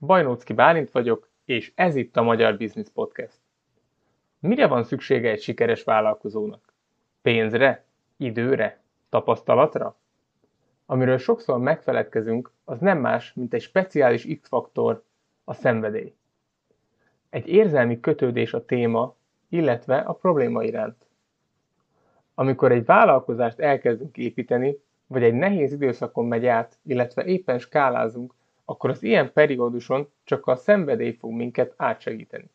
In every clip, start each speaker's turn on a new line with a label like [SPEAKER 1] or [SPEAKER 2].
[SPEAKER 1] Bajnócki Bálint vagyok, és ez itt a Magyar Business Podcast. Mire van szüksége egy sikeres vállalkozónak? Pénzre? Időre? Tapasztalatra? Amiről sokszor megfeledkezünk, az nem más, mint egy speciális X-faktor, a szenvedély. Egy érzelmi kötődés a téma, illetve a probléma iránt. Amikor egy vállalkozást elkezdünk építeni, vagy egy nehéz időszakon megy át, illetve éppen skálázunk, akkor az ilyen perióduson csak a szenvedély fog minket átsegíteni.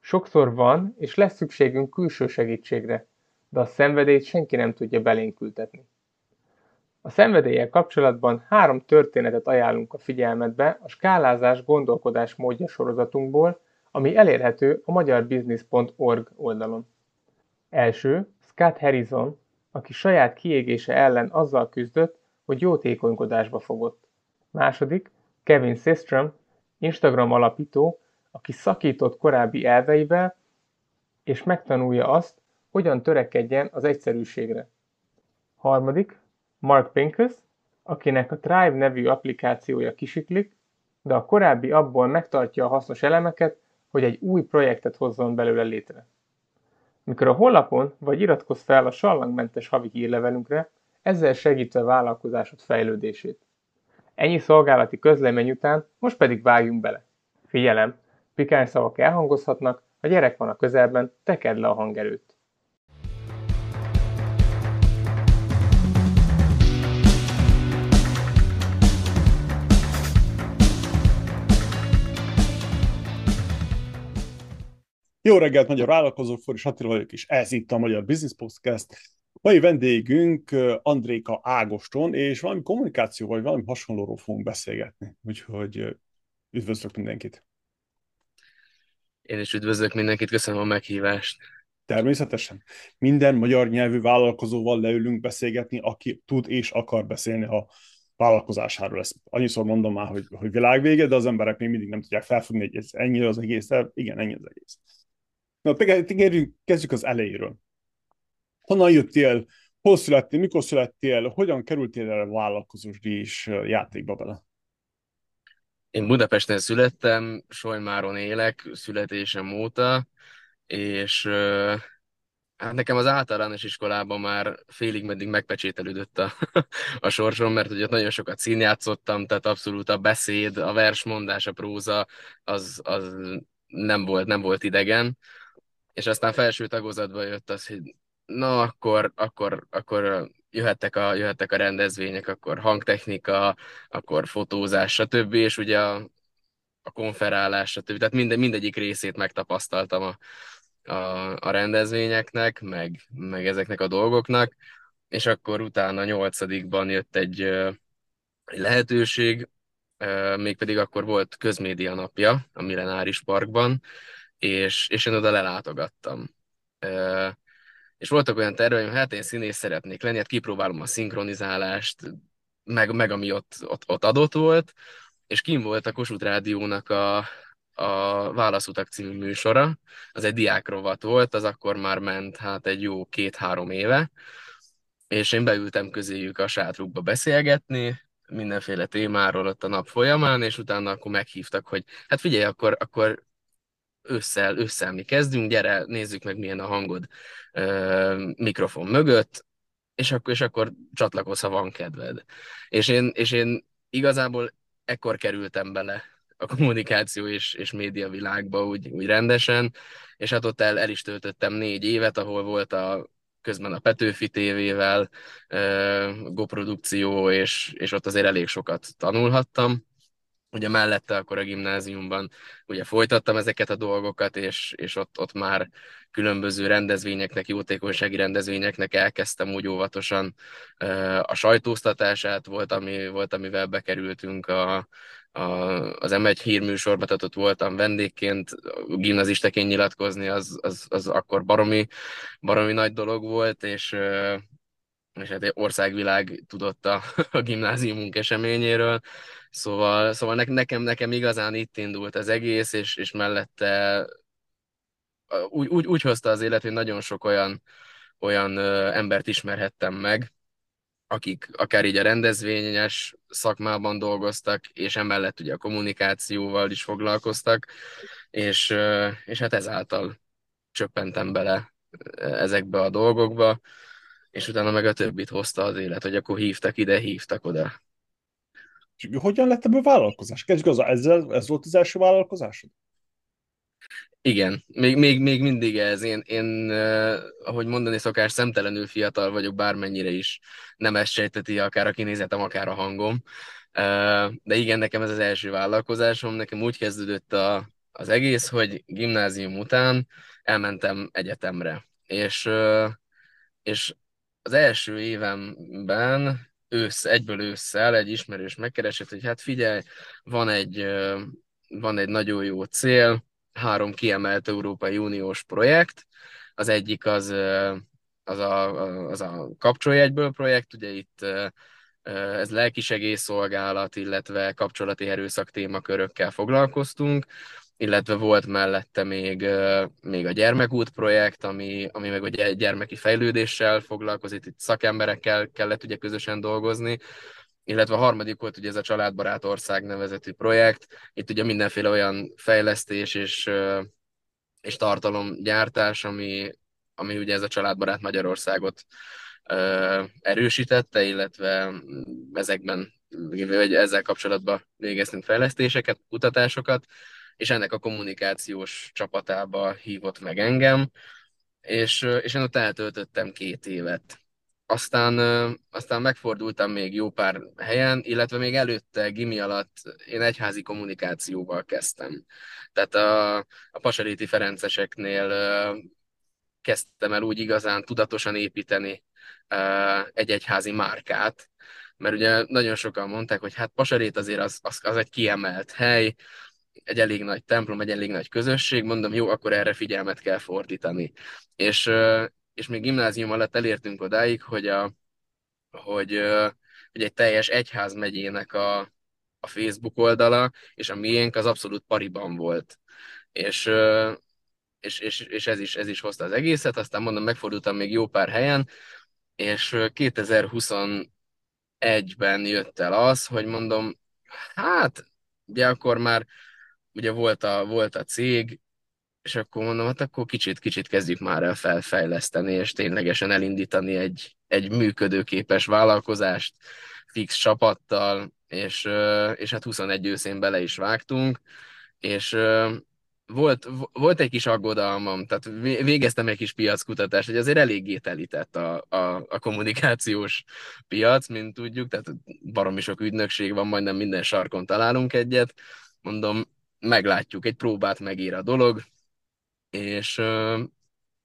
[SPEAKER 1] Sokszor van és lesz szükségünk külső segítségre, de a szenvedélyt senki nem tudja belénk ültetni. A szenvedéllyel kapcsolatban három történetet ajánlunk a figyelmetbe a skálázás gondolkodás módja sorozatunkból, ami elérhető a magyarbusiness.org oldalon. Első, Scott Harrison, aki saját kiégése ellen azzal küzdött, hogy jótékonykodásba fogott. Második, Kevin Systrom, Instagram alapító, aki szakított korábbi elveivel, és megtanulja azt, hogyan törekedjen az egyszerűségre. Harmadik, Mark Pincus, akinek a Thrive nevű applikációja kisiklik, de a korábbi abból megtartja a hasznos elemeket, hogy egy új projektet hozzon belőle létre. Mikor a honlapon vagy iratkozz fel a sallangmentes havi hírlevelünkre, ezzel segítve a vállalkozásod fejlődését. Ennyi szolgálati közlemény után most pedig vágjunk bele. Figyelem! Pikány szavak elhangozhatnak, a gyerek van a közelben, tekerd le a hangerőt.
[SPEAKER 2] Jó reggelt, magyar vállalkozók, Foris Attila vagyok, és ez itt a Magyar Business Podcast. Mai vendégünk Andréka Ágoston, és valami kommunikáció vagy valami hasonlóról fogunk beszélgetni. Úgyhogy üdvözlök mindenkit.
[SPEAKER 3] Én is üdvözlök mindenkit, köszönöm a meghívást.
[SPEAKER 2] Természetesen. Minden magyar nyelvű vállalkozóval leülünk beszélgetni, aki tud és akar beszélni a vállalkozásáról. Ezt annyiszor mondom már, hogy, hogy világvége, de az emberek még mindig nem tudják felfogni, hogy ez ennyi az egész, igen, ennyi az egész. Na, tényleg kezdjük az elejéről. Honnan jöttél, hol születtél, mikor születtél, hogyan kerültél erre a vállalkozós és játékba bele?
[SPEAKER 3] Én Budapesten születtem, Solymáron élek születésem óta, és hát nekem az általános iskolában már félig meddig megpecsételődött a, a sorsom, mert ugye nagyon sokat színjátszottam, tehát abszolút a beszéd, a versmondás, a próza, az, az nem volt, nem volt idegen. És aztán felső tagozatba jött az, hogy na akkor, akkor, akkor jöhettek a, jöhettek a rendezvények, akkor hangtechnika, akkor fotózás, stb. És ugye a, a konferálás, stb. Tehát minden, mindegyik részét megtapasztaltam a, a, a rendezvényeknek, meg, meg ezeknek a dolgoknak, és akkor utána nyolcadikban jött egy, egy lehetőség, mégpedig akkor volt közmédia napja a Millenáris Parkban, és, és én oda lelátogattam. És voltak olyan terveim, hát én színész szeretnék lenni, hát kipróbálom a szinkronizálást, meg, meg ami ott, ott, ott adott volt, és kim volt a Kossuth Rádiónak a, a Válaszutak című műsora, az egy diákrovat volt, az akkor már ment hát egy jó két-három éve, és én beültem közéjük a sátrukba beszélgetni, mindenféle témáról ott a nap folyamán, és utána akkor meghívtak, hogy hát figyelj, akkor, akkor ősszel, ősszel mi kezdünk, gyere, nézzük meg milyen a hangod ö, mikrofon mögött, és akkor, és akkor csatlakozz, ha van kedved. És én, és én igazából ekkor kerültem bele a kommunikáció és, és média világba úgy, úgy rendesen, és hát ott el, el is töltöttem négy évet, ahol volt a közben a Petőfi tévével, GoProdukció, és, és ott azért elég sokat tanulhattam ugye mellette akkor a gimnáziumban ugye folytattam ezeket a dolgokat, és, és ott, ott már különböző rendezvényeknek, jótékonysági rendezvényeknek elkezdtem úgy óvatosan a sajtóztatását, volt, ami, volt amivel bekerültünk a, a, az M1 hírműsorba, tehát ott voltam vendégként, gimnazistaként nyilatkozni, az, az, az akkor baromi, baromi nagy dolog volt, és és hát egy országvilág tudott a, a gimnáziumunk eseményéről, szóval, szóval nekem, nekem igazán itt indult az egész, és, és mellette úgy, úgy, úgy hozta az élet, hogy nagyon sok olyan, olyan embert ismerhettem meg, akik akár így a rendezvényes szakmában dolgoztak, és emellett ugye a kommunikációval is foglalkoztak, és, és hát ezáltal csöppentem bele ezekbe a dolgokba, és utána meg a többit hozta az élet, hogy akkor hívtak ide, hívtak oda.
[SPEAKER 2] És hogyan lett ebből vállalkozás? Kezdjük az, ezzel, ez volt az első vállalkozásod?
[SPEAKER 3] Igen, még, még, még mindig ez. Én, én uh, ahogy mondani szokás, szemtelenül fiatal vagyok, bármennyire is nem ezt sejteti akár a kinézetem, akár a hangom. Uh, de igen, nekem ez az első vállalkozásom. Nekem úgy kezdődött a, az egész, hogy gimnázium után elmentem egyetemre. És, uh, és az első évemben ősz, egyből ősszel egy ismerős megkeresett, hogy hát figyelj, van egy, van egy nagyon jó cél, három kiemelt Európai Uniós projekt. Az egyik az, az a, az a kapcsolj egyből projekt, ugye itt ez lelkisegélyszolgálat, illetve kapcsolati erőszak témakörökkel foglalkoztunk, illetve volt mellette még, még a gyermekút projekt, ami, ami meg a gyermeki fejlődéssel foglalkozik, itt szakemberekkel kellett ugye közösen dolgozni, illetve a harmadik volt ugye ez a Családbarát Ország nevezetű projekt. Itt ugye mindenféle olyan fejlesztés és, és tartalomgyártás, ami, ami ugye ez a Családbarát Magyarországot erősítette, illetve ezekben, vagy ezzel kapcsolatban végeztünk fejlesztéseket, kutatásokat, és ennek a kommunikációs csapatába hívott meg engem, és, és én ott eltöltöttem két évet aztán, aztán megfordultam még jó pár helyen, illetve még előtte, gimi alatt én egyházi kommunikációval kezdtem. Tehát a, a Pasaréti Ferenceseknél kezdtem el úgy igazán tudatosan építeni egy egyházi márkát, mert ugye nagyon sokan mondták, hogy hát Pasarét azért az, az, az egy kiemelt hely, egy elég nagy templom, egy elég nagy közösség, mondom, jó, akkor erre figyelmet kell fordítani. És, és még gimnázium alatt elértünk odáig, hogy, a, hogy, hogy egy teljes egyház megyének a, a Facebook oldala, és a miénk az abszolút pariban volt. És, és, és, és ez, is, ez is hozta az egészet, aztán mondom, megfordultam még jó pár helyen, és 2021-ben jött el az, hogy mondom, hát, ugye akkor már ugye volt a, volt a cég, és akkor mondom, hát akkor kicsit, kicsit kezdjük már el felfejleszteni, és ténylegesen elindítani egy, egy működőképes vállalkozást, fix csapattal, és, és hát 21 őszén bele is vágtunk, és volt, volt egy kis aggodalmam, tehát végeztem egy kis piackutatást, hogy azért eléggé telített a, a, a kommunikációs piac, mint tudjuk, tehát baromi sok ügynökség van, majdnem minden sarkon találunk egyet. Mondom, meglátjuk, egy próbát megír a dolog, és,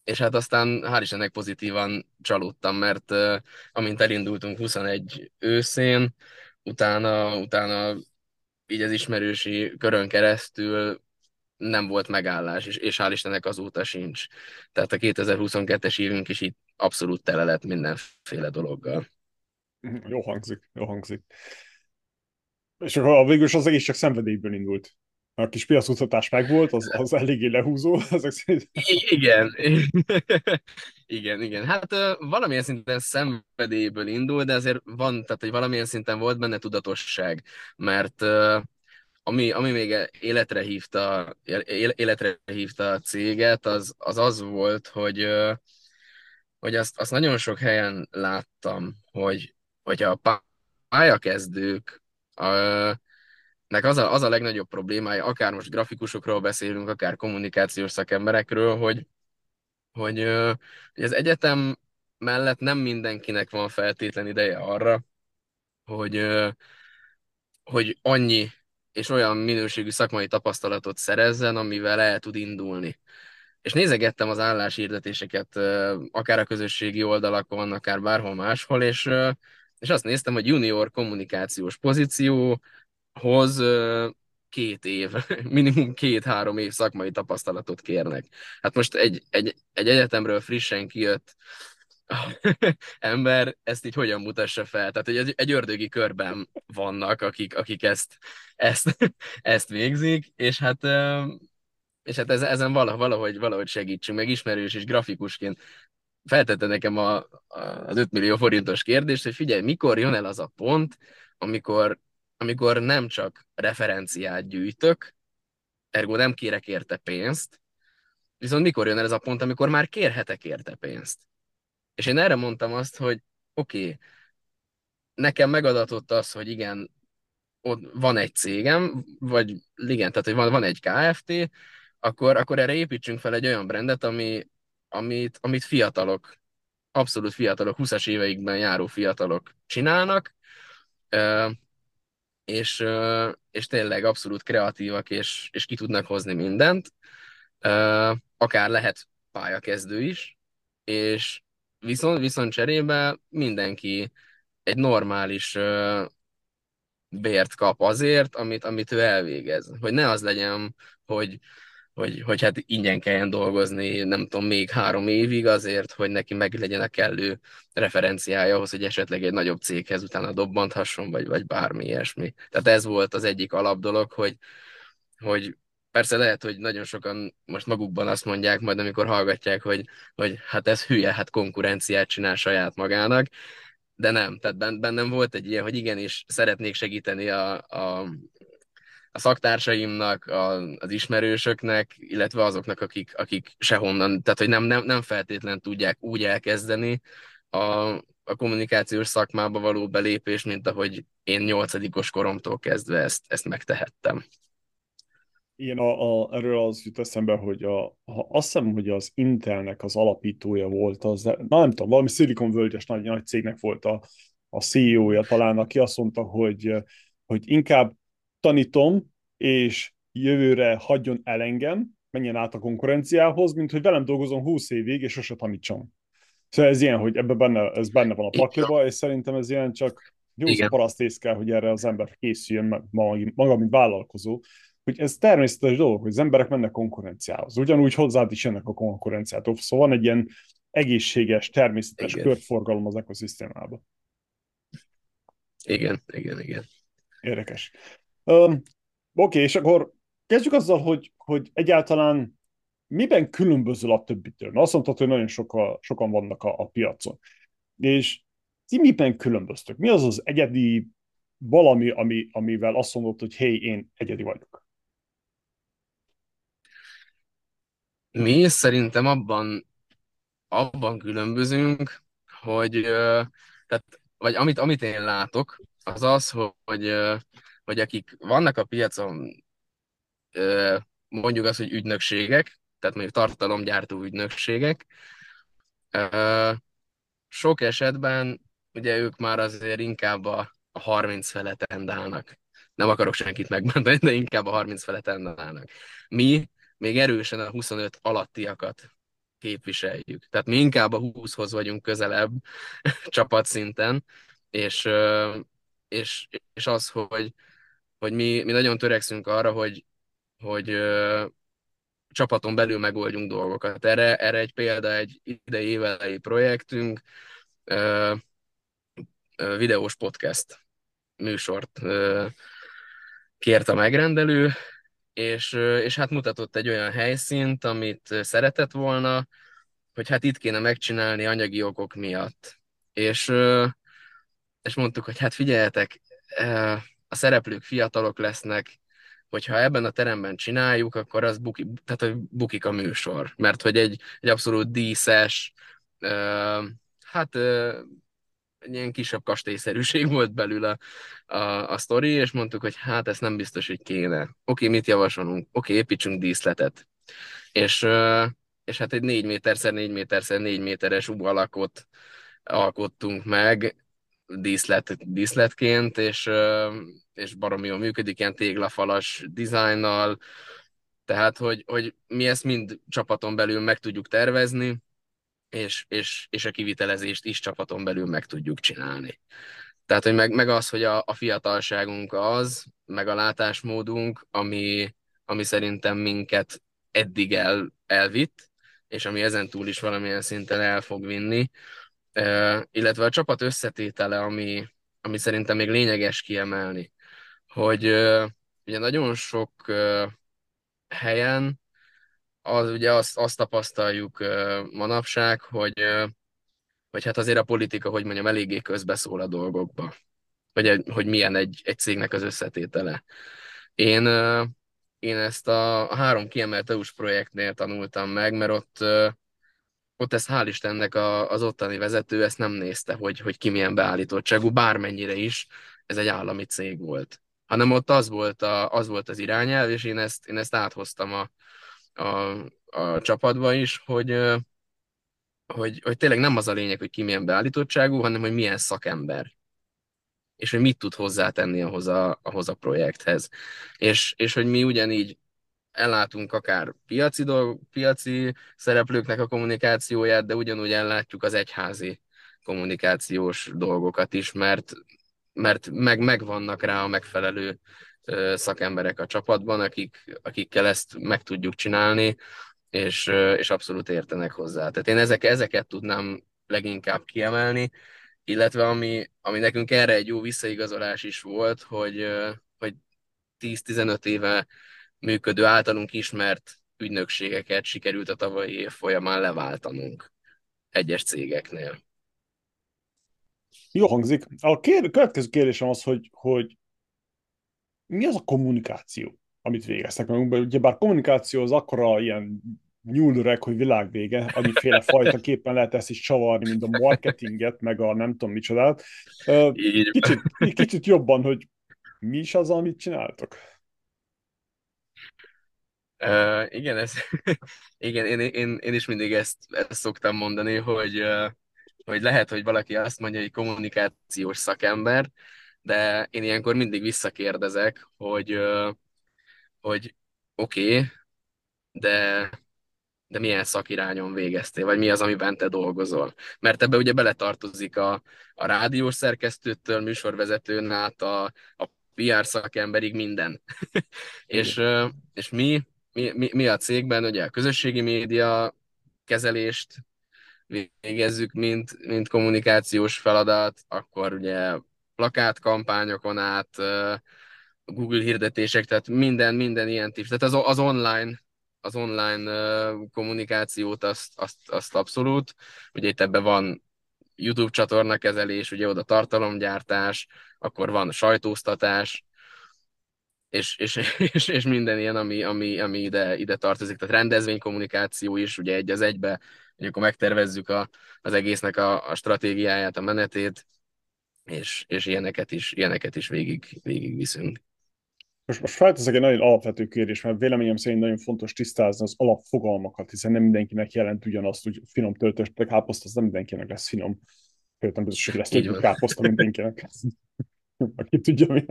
[SPEAKER 3] és hát aztán hál' Istennek pozitívan csalódtam, mert amint elindultunk 21 őszén, utána, utána így az ismerősi körön keresztül nem volt megállás, és, és hál' Istennek azóta sincs. Tehát a 2022-es évünk is itt abszolút tele lett mindenféle dologgal.
[SPEAKER 2] Jó hangzik, jó hangzik. És akkor végül is az egész csak szenvedélyből indult a kis piacutatás megvolt, az, az eléggé lehúzó, ezek szerint.
[SPEAKER 3] Igen, igen, igen. Hát valamilyen szinten szenvedélyből indul, de azért van, tehát hogy valamilyen szinten volt benne tudatosság, mert ami, ami még életre hívta, életre hívta a céget, az az, az volt, hogy, hogy azt, azt nagyon sok helyen láttam, hogy, hogy a pályakezdők a, nek az a, az a legnagyobb problémája, akár most grafikusokról beszélünk, akár kommunikációs szakemberekről, hogy, hogy, hogy az egyetem mellett nem mindenkinek van feltétlen ideje arra, hogy, hogy annyi és olyan minőségű szakmai tapasztalatot szerezzen, amivel el tud indulni. És nézegettem az álláshirdetéseket, akár a közösségi oldalakon, akár bárhol máshol, és, és azt néztem, hogy junior kommunikációs pozíció, hoz két év, minimum két-három év szakmai tapasztalatot kérnek. Hát most egy, egy, egy egyetemről frissen kijött ember ezt így hogyan mutassa fel? Tehát, egy, egy ördögi körben vannak, akik, akik ezt, ezt, ezt végzik, és hát, és hát ezen valahogy, valahogy segítsünk, meg ismerős és grafikusként feltette nekem a, a, az 5 millió forintos kérdést, hogy figyelj, mikor jön el az a pont, amikor, amikor nem csak referenciát gyűjtök, ergo nem kérek érte pénzt, viszont mikor jön el ez a pont, amikor már kérhetek érte pénzt. És én erre mondtam azt, hogy oké, okay, nekem megadatott az, hogy igen, ott van egy cégem, vagy igen, tehát hogy van, van egy KFT, akkor, akkor erre építsünk fel egy olyan brandet, ami, amit, amit fiatalok, abszolút fiatalok, 20-as éveikben járó fiatalok csinálnak, és, és tényleg abszolút kreatívak, és, és ki tudnak hozni mindent, akár lehet pályakezdő is, és viszont, viszont cserébe mindenki egy normális bért kap azért, amit, amit ő elvégez. Hogy ne az legyen, hogy hogy, hogy hát ingyen kelljen dolgozni, nem tudom, még három évig azért, hogy neki meg legyen a kellő referenciája ahhoz, hogy esetleg egy nagyobb céghez utána dobbanthasson, vagy, vagy bármi ilyesmi. Tehát ez volt az egyik alapdolog, hogy, hogy persze lehet, hogy nagyon sokan most magukban azt mondják, majd amikor hallgatják, hogy, hogy hát ez hülye, hát konkurenciát csinál saját magának, de nem, tehát bennem volt egy ilyen, hogy igenis szeretnék segíteni a, a, a szaktársaimnak, a, az ismerősöknek, illetve azoknak, akik, akik sehonnan, tehát hogy nem, nem, nem feltétlen tudják úgy elkezdeni a, a kommunikációs szakmába való belépés, mint ahogy én nyolcadikos koromtól kezdve ezt, ezt megtehettem.
[SPEAKER 2] Igen, a, a, erről az jut eszembe, hogy a, ha azt hiszem, hogy az Intelnek az alapítója volt, az, na nem tudom, valami Silicon völgyes nagy, nagy cégnek volt a, a CEO-ja talán, aki azt mondta, hogy, hogy inkább tanítom, és jövőre hagyjon el engem, menjen át a konkurenciához, mint hogy velem dolgozom 20 évig, és sose tanítsam. Szóval ez ilyen, hogy ebben benne, ez benne van a pakliba, és szerintem ez ilyen csak jó paraszt kell, hogy erre az ember készüljön maga, maga, mint vállalkozó, hogy ez természetes dolog, hogy az emberek mennek konkurenciához. Ugyanúgy hozzád is jönnek a konkurenciától. Szóval van egy ilyen egészséges, természetes igen. körforgalom az ekoszisztémában.
[SPEAKER 3] Igen, igen, igen.
[SPEAKER 2] Érdekes. Um, Oké, és akkor kezdjük azzal, hogy, hogy egyáltalán miben különböző a többitől? Azt mondtad, hogy nagyon soka, sokan vannak a, a piacon. És ti miben különböztök? Mi az az egyedi valami, ami, amivel azt mondod, hogy hé, én egyedi vagyok?
[SPEAKER 3] Mi szerintem abban, abban különbözünk, hogy tehát, vagy amit, amit én látok, az az, hogy hogy akik vannak a piacon, mondjuk az, hogy ügynökségek, tehát mondjuk tartalomgyártó ügynökségek, sok esetben ugye ők már azért inkább a, 30 felett állnak. Nem akarok senkit megmondani, de inkább a 30 felett állnak. Mi még erősen a 25 alattiakat képviseljük. Tehát mi inkább a 20-hoz vagyunk közelebb csapatszinten, és, és, és az, hogy, hogy mi, mi nagyon törekszünk arra, hogy, hogy ö, csapaton belül megoldjunk dolgokat. Erre, erre egy példa, egy idei évelei projektünk, ö, ö, videós podcast műsort ö, kért a megrendelő, és, és hát mutatott egy olyan helyszínt, amit szeretett volna, hogy hát itt kéne megcsinálni anyagi okok miatt. És, és mondtuk, hogy hát figyeljetek, a szereplők fiatalok lesznek, hogyha ebben a teremben csináljuk, akkor az buki, tehát, hogy bukik a műsor. Mert hogy egy, egy abszolút díszes, uh, hát egy ilyen kisebb kastélyszerűség volt belül a, a, a sztori, és mondtuk, hogy hát ezt nem biztos, hogy kéne. Oké, mit javasolunk? Oké, építsünk díszletet. És, uh, és hát egy 4 méterszer 4 méterszer 4 méteres alakot alkottunk meg, díszlet, díszletként, és, és baromi jól működik, ilyen téglafalas dizájnnal, tehát, hogy, hogy mi ezt mind csapaton belül meg tudjuk tervezni, és, és, és a kivitelezést is csapaton belül meg tudjuk csinálni. Tehát, hogy meg, meg az, hogy a, a fiatalságunk az, meg a látásmódunk, ami, ami szerintem minket eddig el, elvitt, és ami ezen túl is valamilyen szinten el fog vinni, illetve a csapat összetétele, ami, ami szerintem még lényeges kiemelni, hogy ugye nagyon sok helyen az, ugye azt, azt tapasztaljuk manapság, hogy, hogy hát azért a politika, hogy mondjam, eléggé közbeszól a dolgokba, hogy, hogy milyen egy, egy cégnek az összetétele. Én, én ezt a, három kiemelt EU-s projektnél tanultam meg, mert ott, ott ezt hál' Istennek a, az ottani vezető ezt nem nézte, hogy, hogy ki milyen beállítottságú, bármennyire is ez egy állami cég volt. Hanem ott az volt, a, az, volt az irányelv, és én ezt, én ezt áthoztam a, a, a csapatba is, hogy, hogy, hogy tényleg nem az a lényeg, hogy ki milyen beállítottságú, hanem hogy milyen szakember és hogy mit tud hozzátenni ahhoz a, ahhoz a projekthez. És, és hogy mi ugyanígy ellátunk akár piaci, dolg, piaci szereplőknek a kommunikációját, de ugyanúgy ellátjuk az egyházi kommunikációs dolgokat is, mert, mert meg, megvannak rá a megfelelő szakemberek a csapatban, akik, akikkel ezt meg tudjuk csinálni, és, és abszolút értenek hozzá. Tehát én ezek, ezeket tudnám leginkább kiemelni, illetve ami, ami nekünk erre egy jó visszaigazolás is volt, hogy, hogy 10-15 éve működő általunk ismert ügynökségeket sikerült a tavalyi év folyamán leváltanunk egyes cégeknél.
[SPEAKER 2] Jó hangzik. A kér, következő kérdésem az, hogy, hogy mi az a kommunikáció, amit végeztek magunkban? Ugyebár kommunikáció az akkora ilyen nyúlüreg, hogy világvége, annyiféle fajta képen lehet ezt is csavarni, mint a marketinget, meg a nem tudom micsodát. Kicsit, kicsit jobban, hogy mi is az, amit csináltok?
[SPEAKER 3] Uh, igen, ez, igen én, én, én is mindig ezt, ezt szoktam mondani, hogy, uh, hogy lehet, hogy valaki azt mondja, hogy kommunikációs szakember, de én ilyenkor mindig visszakérdezek, hogy, uh, hogy oké, okay, de de milyen szakirányon végeztél, vagy mi az, amiben te dolgozol. Mert ebbe ugye beletartozik a, a rádiós szerkesztőtől, műsorvezetőn át a, a PR szakemberig minden. és, és mi, mi, mi, mi a cégben ugye a közösségi média kezelést végezzük, mint, mint kommunikációs feladat, akkor ugye plakátkampányokon át, Google hirdetések, tehát minden, minden ilyen típus. Tehát az, az online az online kommunikációt, azt, azt, azt abszolút. Ugye itt ebben van YouTube csatorna kezelés, ugye oda tartalomgyártás, akkor van sajtóztatás, és, és, és, és minden ilyen, ami, ami, ami ide, ide tartozik. Tehát rendezvénykommunikáció is, ugye egy az egybe, hogy akkor megtervezzük a, az egésznek a, a stratégiáját, a menetét, és, és ilyeneket is, ilyeneket is végig, végig viszünk.
[SPEAKER 2] Most, most felteszek egy nagyon alapvető kérdés, mert véleményem szerint nagyon fontos tisztázni az alapfogalmakat, hiszen nem mindenkinek jelent ugyanazt, hogy finom töltös káposzta, az nem mindenkinek lesz finom. Például biztos, hogy lesz káposzta mindenkinek. Aki tudja, mi,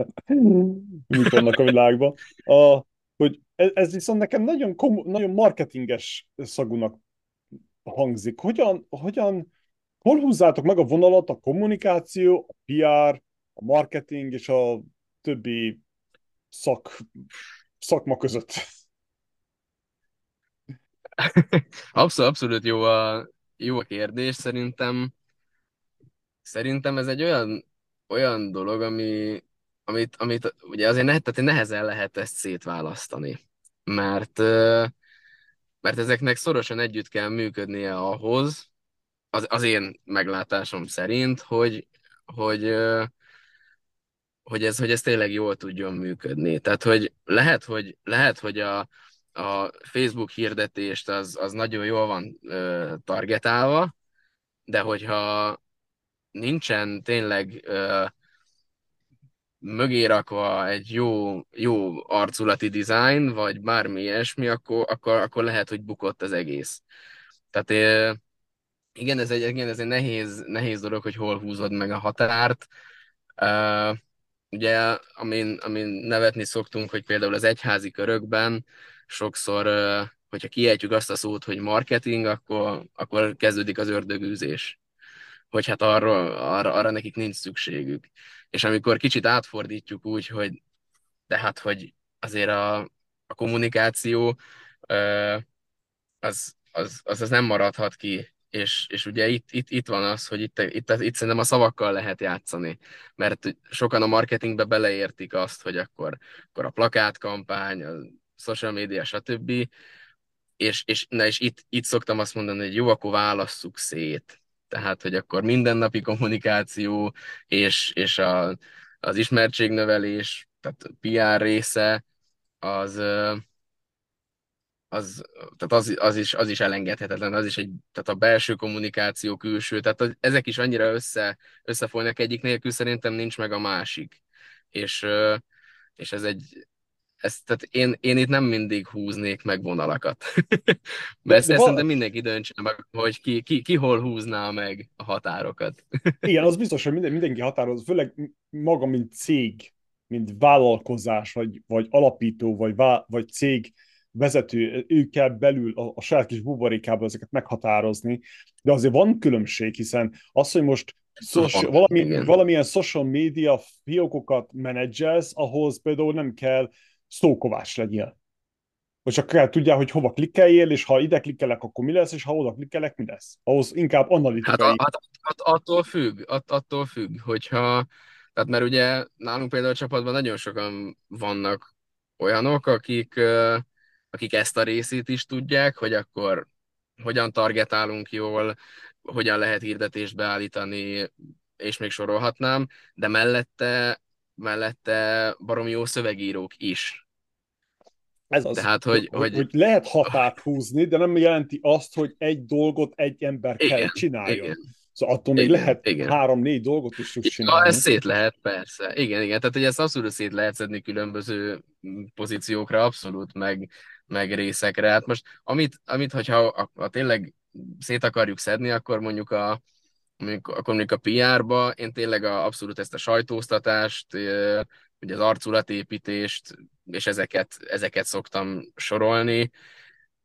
[SPEAKER 2] mik vannak a világban. A, hogy ez, ez viszont nekem nagyon, kom, nagyon marketinges szagúnak hangzik. Hogyan, hogyan, hol húzzátok meg a vonalat a kommunikáció, a PR, a marketing és a többi szak, szakma között?
[SPEAKER 3] Abszolút, abszolút jó a, jó a kérdés. Szerintem, szerintem ez egy olyan, olyan dolog, ami, amit, amit ugye azért ne, tehát nehezen lehet ezt szétválasztani. Mert, mert ezeknek szorosan együtt kell működnie ahhoz, az, az én meglátásom szerint, hogy, hogy, hogy ez, hogy ez tényleg jól tudjon működni. Tehát, hogy lehet, hogy, lehet, hogy a, a Facebook hirdetést az, az nagyon jól van targetálva, de hogyha nincsen tényleg ö, mögé rakva egy jó, jó arculati design, vagy bármi ilyesmi, akkor, akkor, akkor lehet, hogy bukott az egész. Tehát igen, ez egy, igen, ez egy nehéz, nehéz dolog, hogy hol húzod meg a határt ugye, amin, amin nevetni szoktunk, hogy például az egyházi körökben sokszor, hogyha kiejtjük azt a szót, hogy marketing, akkor, akkor kezdődik az ördögűzés. Hogy hát arra, arra, arra nekik nincs szükségük. És amikor kicsit átfordítjuk úgy, hogy de hát, hogy azért a, a kommunikáció az, az, az, az nem maradhat ki és, és ugye itt, itt, itt van az, hogy itt, itt, itt szerintem a szavakkal lehet játszani, mert sokan a marketingbe beleértik azt, hogy akkor, akkor a plakátkampány, a social media, stb. és, és, na és itt, itt szoktam azt mondani, hogy jó, akkor válasszuk szét. Tehát, hogy akkor mindennapi kommunikáció és, és a, az ismertségnövelés, tehát PR része, az, az, tehát az, az, is, az is elengedhetetlen, az is egy, tehát a belső kommunikáció, külső, tehát ezek is annyira össze, összefolynak egyik nélkül, szerintem nincs meg a másik. És, és ez egy, ez, tehát én, én itt nem mindig húznék meg vonalakat. Mert ezt, ezt szerintem mindenki döntse meg, hogy ki, ki, ki hol húzná meg a határokat.
[SPEAKER 2] Igen, az biztos, hogy minden, mindenki határoz, főleg maga, mint cég, mint vállalkozás, vagy, vagy alapító, vagy, vá, vagy cég vezető, ő kell belül a, a saját kis buborékában ezeket meghatározni, de azért van különbség, hiszen az, hogy most social, valami, valamilyen social media fiókokat menedzselsz, ahhoz például nem kell szókovás legyél. Hogy csak kell tudja, hogy hova klikkeljél, és ha ide klikkelek, akkor mi lesz, és ha oda klikkelek, mi lesz. Ahhoz inkább analitikai.
[SPEAKER 3] Hát, hát, hát attól függ, att, attól függ, hogyha, tehát mert ugye nálunk például a csapatban nagyon sokan vannak olyanok, akik, akik ezt a részét is tudják, hogy akkor hogyan targetálunk jól, hogyan lehet hirdetést beállítani, és még sorolhatnám, de mellette mellette baromi jó szövegírók is.
[SPEAKER 2] Ez az, Tehát, hogy, hogy, hogy, hogy lehet határt húzni, de nem jelenti azt, hogy egy dolgot egy ember igen, kell csináljon. Igen. Szóval attól még igen, lehet három-négy dolgot is tud csinálni.
[SPEAKER 3] Ja, ez szét lehet, persze. Igen, igen. Tehát, hogy ezt abszolút szét lehet szedni különböző pozíciókra, abszolút, meg, meg részekre. Hát most, amit, amit hogyha ha, ha tényleg szét akarjuk szedni, akkor mondjuk a, mondjuk, akkor mondjuk a PR-ba én tényleg a, abszolút ezt a sajtóztatást, ugye az arculatépítést, és ezeket, ezeket szoktam sorolni,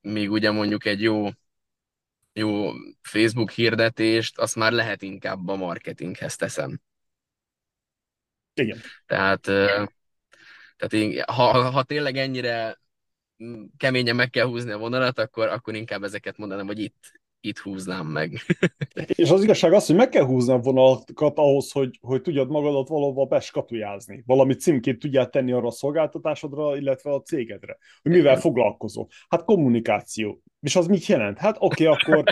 [SPEAKER 3] míg ugye mondjuk egy jó, jó Facebook hirdetést, azt már lehet inkább a marketinghez teszem.
[SPEAKER 2] Igen.
[SPEAKER 3] Tehát, tehát én, ha, ha tényleg ennyire keményen meg kell húzni a vonalat, akkor, akkor inkább ezeket mondanám, hogy itt, itt húznám meg.
[SPEAKER 2] És az igazság az, hogy meg kell húzni a vonalakat ahhoz, hogy, hogy tudjad magadat valahova beskatujázni. Valami címkét tudjál tenni arra a szolgáltatásodra, illetve a cégedre. Hogy mivel foglalkozol. Hát kommunikáció. És az mit jelent? Hát oké, okay, akkor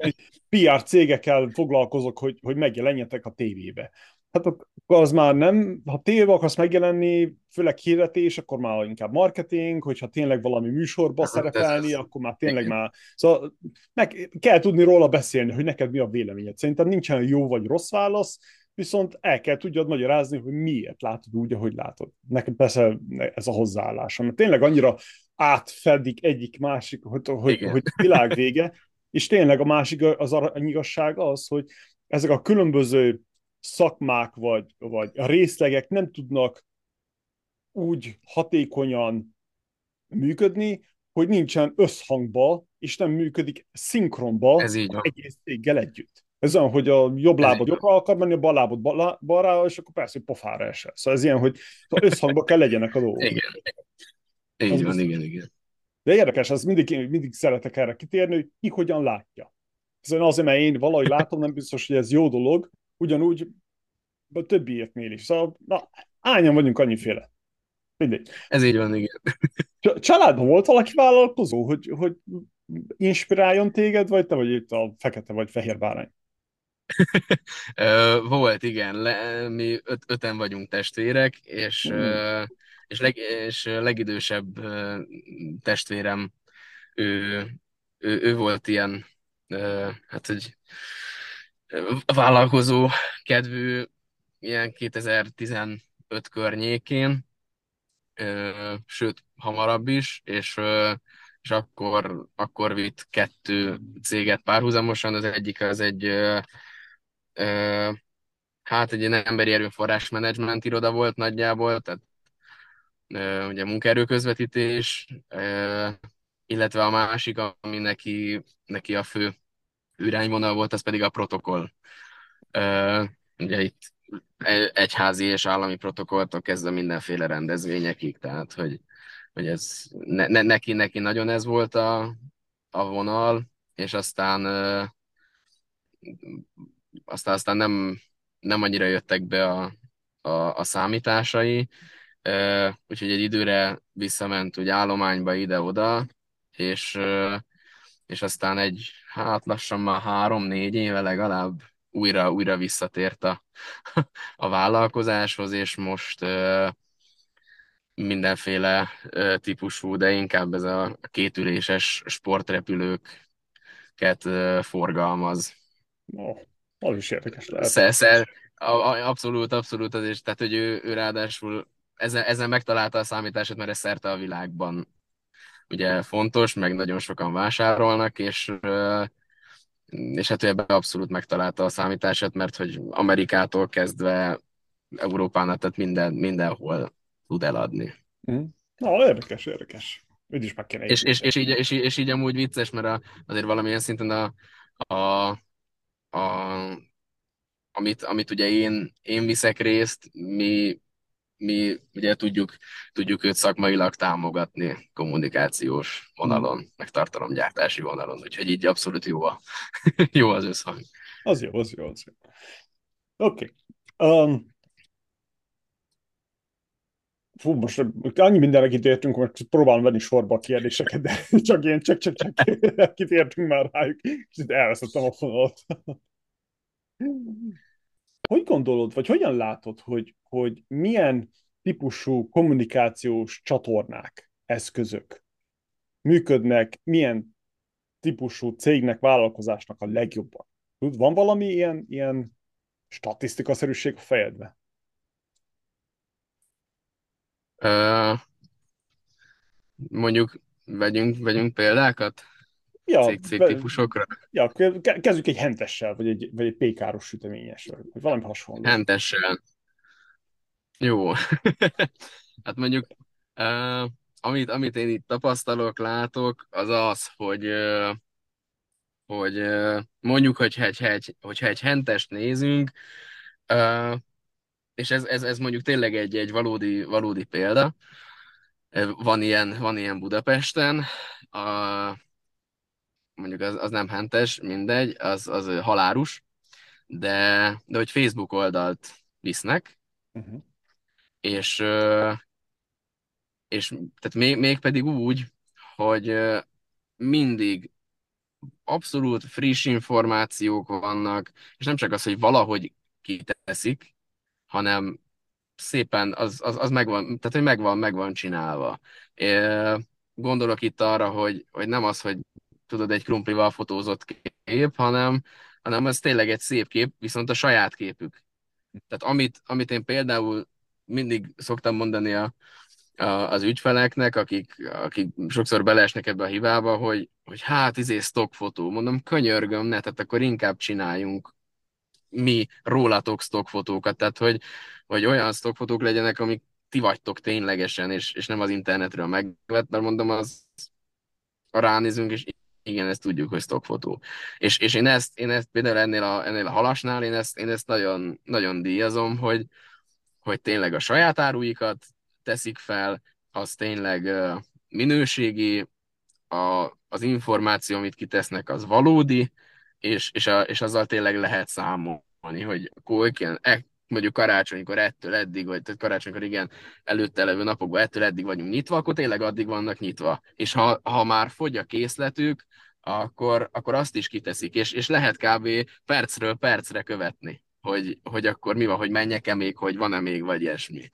[SPEAKER 2] PR cégekkel foglalkozok, hogy, hogy megjelenjetek a tévébe hát az már nem, ha téve akarsz megjelenni, főleg hirdetés, akkor már inkább marketing, hogyha tényleg valami műsorba hát, szerepelni, akkor már tényleg igen. már, szóval meg kell tudni róla beszélni, hogy neked mi a véleményed. Szerintem nincsen jó vagy rossz válasz, viszont el kell tudjad magyarázni, hogy miért látod úgy, ahogy látod. Nekem persze ez a hozzáállásom, mert tényleg annyira átfedik egyik másik, hogy, hogy, hogy világ vége, és tényleg a másik az igazság az, hogy ezek a különböző szakmák vagy, vagy a részlegek nem tudnak úgy hatékonyan működni, hogy nincsen összhangba, és nem működik szinkronba
[SPEAKER 3] Ez így
[SPEAKER 2] van. egész céggel együtt. Ez olyan, hogy a jobb lábad jobbra akar menni, a bal lábad balra, és akkor persze, hogy pofára esel. Szóval ez ilyen, hogy összhangba kell legyenek a dolgok.
[SPEAKER 3] Igen. Így van, igen, igen.
[SPEAKER 2] De érdekes, ez mindig, mindig szeretek erre kitérni, hogy ki hogyan látja. Hiszen azért, mert én valahogy látom, nem biztos, hogy ez jó dolog, ugyanúgy a többieknél is. Szóval, na, ányan vagyunk annyiféle. Mindegy.
[SPEAKER 3] Ez így van, igen.
[SPEAKER 2] Családban volt valaki vállalkozó, hogy, hogy inspiráljon téged, vagy te vagy itt a fekete vagy fehér bárány?
[SPEAKER 3] volt, igen. Le, mi öt, öten vagyunk testvérek, és, mm. és, leg, és legidősebb testvérem, ő, ő, ő volt ilyen, hát hogy vállalkozó kedvű, ilyen 2015 környékén, sőt, hamarabb is, és, és akkor, akkor vitt kettő céget párhuzamosan, az egyik az egy hát egy emberi erőforrás menedzsment iroda volt nagyjából, tehát ugye munkaerőközvetítés, illetve a másik, ami neki, neki a fő irányvonal volt, az pedig a protokoll. Ugye itt egyházi és állami protokolltól kezdve mindenféle rendezvényekig, tehát hogy, hogy ez ne, ne, neki, neki nagyon ez volt a, a vonal, és aztán aztán, aztán nem, nem annyira jöttek be a, a, a számításai, úgyhogy egy időre visszament úgy állományba ide-oda, és, és aztán egy, hát lassan már három-négy éve legalább újra, újra visszatért a, a vállalkozáshoz, és most mindenféle típusú, de inkább ez a kétüléses sportrepülőket forgalmaz.
[SPEAKER 2] Oh, az is érdekes lehet.
[SPEAKER 3] Szer, szer, abszolút, abszolút az is, tehát hogy ő, ő ráadásul ezen, ezen megtalálta a számítását, mert ez szerte a világban ugye fontos, meg nagyon sokan vásárolnak, és és hát ő ebben abszolút megtalálta a számítását, mert hogy Amerikától kezdve Európánál, tehát minden, mindenhol tud eladni.
[SPEAKER 2] Mm. Na, érdekes, érdekes. Úgy is meg kéne
[SPEAKER 3] és, és, és, így, és, és, így amúgy vicces, mert a, azért valamilyen szinten a, a, a amit, amit ugye én, én viszek részt, mi, mi ugye tudjuk, tudjuk őt szakmailag támogatni kommunikációs vonalon, meg tartalomgyártási vonalon, úgyhogy így abszolút jó, a, jó az összhang.
[SPEAKER 2] Az jó, az jó, az jó. Oké. Okay. Um, fú, most annyi mindenre kitértünk, hogy próbálom venni sorba a kérdéseket, de csak én, csak, csak, csak kitértünk már rájuk, és elveszettem a fonalat. Hogy gondolod, vagy hogyan látod, hogy, hogy milyen típusú kommunikációs csatornák, eszközök működnek, milyen típusú cégnek, vállalkozásnak a legjobban? Tud, van valami ilyen, ilyen statisztikaszerűség a fejedbe?
[SPEAKER 3] Uh, mondjuk vegyünk, vegyünk példákat
[SPEAKER 2] ja,
[SPEAKER 3] cég, cég típusokra.
[SPEAKER 2] Ja, kezdjük egy hentessel, vagy egy, vagy egy pékáros süteményessel, vagy valami hasonló.
[SPEAKER 3] Hentessel. Jó. hát mondjuk, uh, amit, amit én itt tapasztalok, látok, az az, hogy uh, hogy uh, mondjuk, hogy egy, egy, hogyha egy hentest nézünk, uh, és ez, ez, ez mondjuk tényleg egy, egy valódi, valódi példa, van ilyen, van ilyen Budapesten, a, mondjuk az, az nem hentes, mindegy, az, az halárus, de, de hogy Facebook oldalt visznek, uh-huh. és, és tehát még, még pedig úgy, hogy mindig abszolút friss információk vannak, és nem csak az, hogy valahogy kiteszik, hanem szépen az, az, az megvan, tehát hogy megvan, megvan csinálva. É, gondolok itt arra, hogy, hogy nem az, hogy tudod, egy krumplival fotózott kép, hanem, hanem ez tényleg egy szép kép, viszont a saját képük. Tehát amit, amit én például mindig szoktam mondani a, a, az ügyfeleknek, akik, akik sokszor beleesnek ebbe a hibába, hogy, hogy hát izé stockfotó. Mondom, könyörgöm, ne, tehát akkor inkább csináljunk mi rólatok stockfotókat, tehát hogy, hogy olyan stockfotók legyenek, amik ti vagytok ténylegesen, és, és nem az internetről megvett, mert mondom, az ránézünk, és igen, ezt tudjuk, hogy stockfotó. És, és én ezt, én ezt például ennél a, ennél a halasnál, én ezt, én ezt nagyon, nagyon díjazom, hogy, hogy tényleg a saját áruikat teszik fel, az tényleg minőségi, a, az információ, amit kitesznek, az valódi, és, és, a, és azzal tényleg lehet számolni, hogy akkor igen, mondjuk karácsonykor ettől eddig, vagy tehát karácsonykor igen, előtte levő napokban ettől eddig vagyunk nyitva, akkor tényleg addig vannak nyitva. És ha, ha már fogy a készletük, akkor, akkor azt is kiteszik, és, és lehet kb. percről percre követni, hogy, hogy akkor mi van, hogy menjek-e még, hogy van-e még, vagy ilyesmi.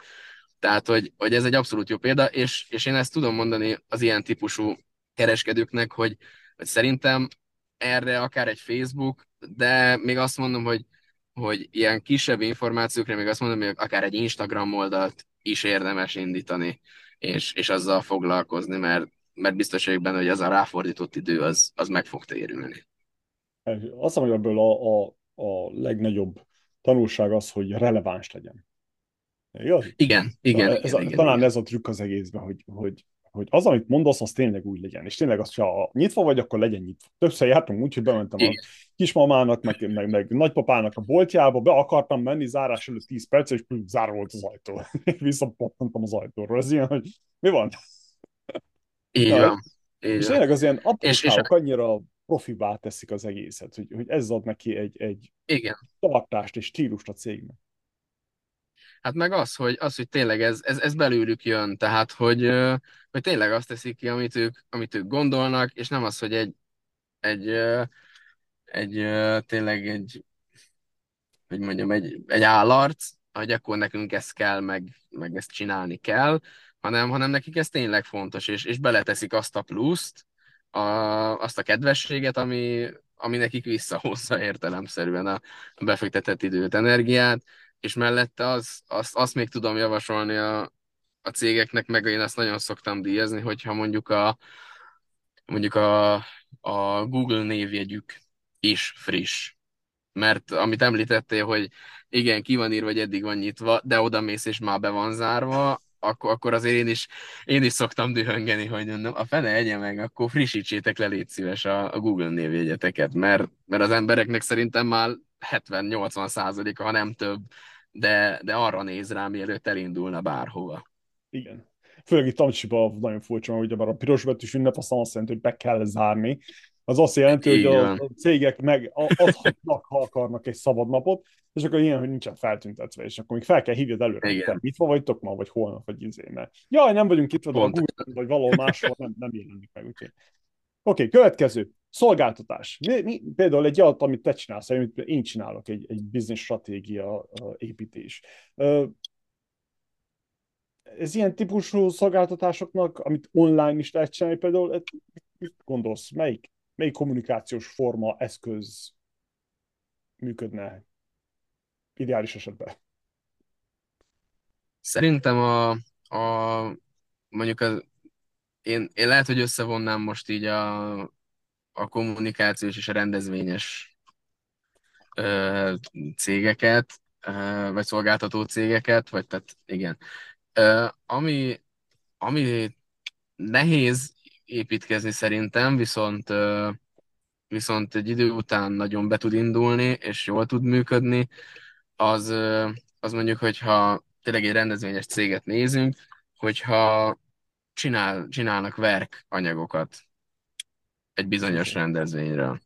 [SPEAKER 3] Tehát, hogy, hogy ez egy abszolút jó példa, és, és én ezt tudom mondani az ilyen típusú kereskedőknek, hogy, hogy szerintem erre akár egy Facebook, de még azt mondom, hogy, hogy ilyen kisebb információkra még azt mondom, hogy akár egy Instagram oldalt is érdemes indítani, és, és azzal foglalkozni, mert, mert biztos vagyok benne, hogy az a ráfordított idő az, az meg fog térülni.
[SPEAKER 2] Azt hiszem, hogy ebből a, a, a legnagyobb tanulság az, hogy releváns legyen.
[SPEAKER 3] Igaz? Igen, igen, ez igen,
[SPEAKER 2] a,
[SPEAKER 3] igen.
[SPEAKER 2] Talán
[SPEAKER 3] igen.
[SPEAKER 2] ez a trükk az egészben, hogy, hogy hogy az, amit mondasz, az tényleg úgy legyen. És tényleg az, ha nyitva vagy, akkor legyen nyitva. Többször jártunk úgy, hogy bementem a kismamának, meg, meg, meg nagypapának a boltjába, be akartam menni, zárás előtt 10 perc, és zárva volt az ajtó. Visszapattantam az ajtóról. Ez ilyen, hogy mi van?
[SPEAKER 3] Így van.
[SPEAKER 2] és tényleg az ilyen apróságok annyira profibá teszik az egészet, hogy, hogy ez ad neki egy, egy
[SPEAKER 3] Igen.
[SPEAKER 2] tartást és stílust a cégnek.
[SPEAKER 3] Hát meg az, hogy, az, hogy tényleg ez, ez, ez belőlük jön, tehát hogy, hogy tényleg azt teszik ki, amit ők, amit ők gondolnak, és nem az, hogy egy egy, egy tényleg egy, hogy mondjam, egy, egy állarc, hogy akkor nekünk ezt kell, meg, meg ezt csinálni kell, hanem, hanem nekik ez tényleg fontos, és, és beleteszik azt a pluszt, a, azt a kedvességet, ami, ami nekik visszahozza értelemszerűen a befektetett időt, energiát, és mellette az, azt, azt még tudom javasolni a, a cégeknek, meg én ezt nagyon szoktam díjazni, hogyha mondjuk a, mondjuk a, a Google névjegyük is friss. Mert amit említettél, hogy igen, ki van írva, hogy eddig van nyitva, de oda mész és már be van zárva, akkor, akkor azért én is, én is szoktam dühöngeni, hogy mondom, a fene egye meg, akkor frissítsétek le, légy szíves a, a Google névjegyeteket, mert, mert az embereknek szerintem már 70-80 százaléka, ha nem több, de, de arra néz rá, mielőtt elindulna bárhova.
[SPEAKER 2] Igen. Főleg itt Amcsiba nagyon furcsa, hogy a piros betűs ünnep azt azt jelenti, hogy be kell zárni, az azt jelenti, hogy a, a cégek meg adhatnak, ha akarnak egy szabad napot, és akkor ilyen, hogy nincsen feltüntetve, és akkor még fel kell hívjad előre, Igen. hogy itt vagytok ma, vagy holnap, vagy izé, mert jaj, nem vagyunk itt, vagy, Google, vagy valahol máshol nem, nem jelenik meg, úgyhogy. Oké, okay, következő. Szolgáltatás. Mi, mi, például egy adat, amit te csinálsz, amit én csinálok, egy, egy business stratégia építés. Ez ilyen típusú szolgáltatásoknak, amit online is lehet csinálni, például mit gondolsz, melyik melyik kommunikációs forma, eszköz működne ideális esetben?
[SPEAKER 3] Szerintem a, a mondjuk az, én, én lehet, hogy összevonnám most így a, a kommunikációs és a rendezvényes ö, cégeket, ö, vagy szolgáltató cégeket, vagy tehát igen. Ö, ami, ami nehéz építkezni szerintem, viszont, viszont egy idő után nagyon be tud indulni, és jól tud működni, az, az mondjuk, hogyha tényleg egy rendezvényes céget nézünk, hogyha csinál, csinálnak verk anyagokat egy bizonyos rendezvényről.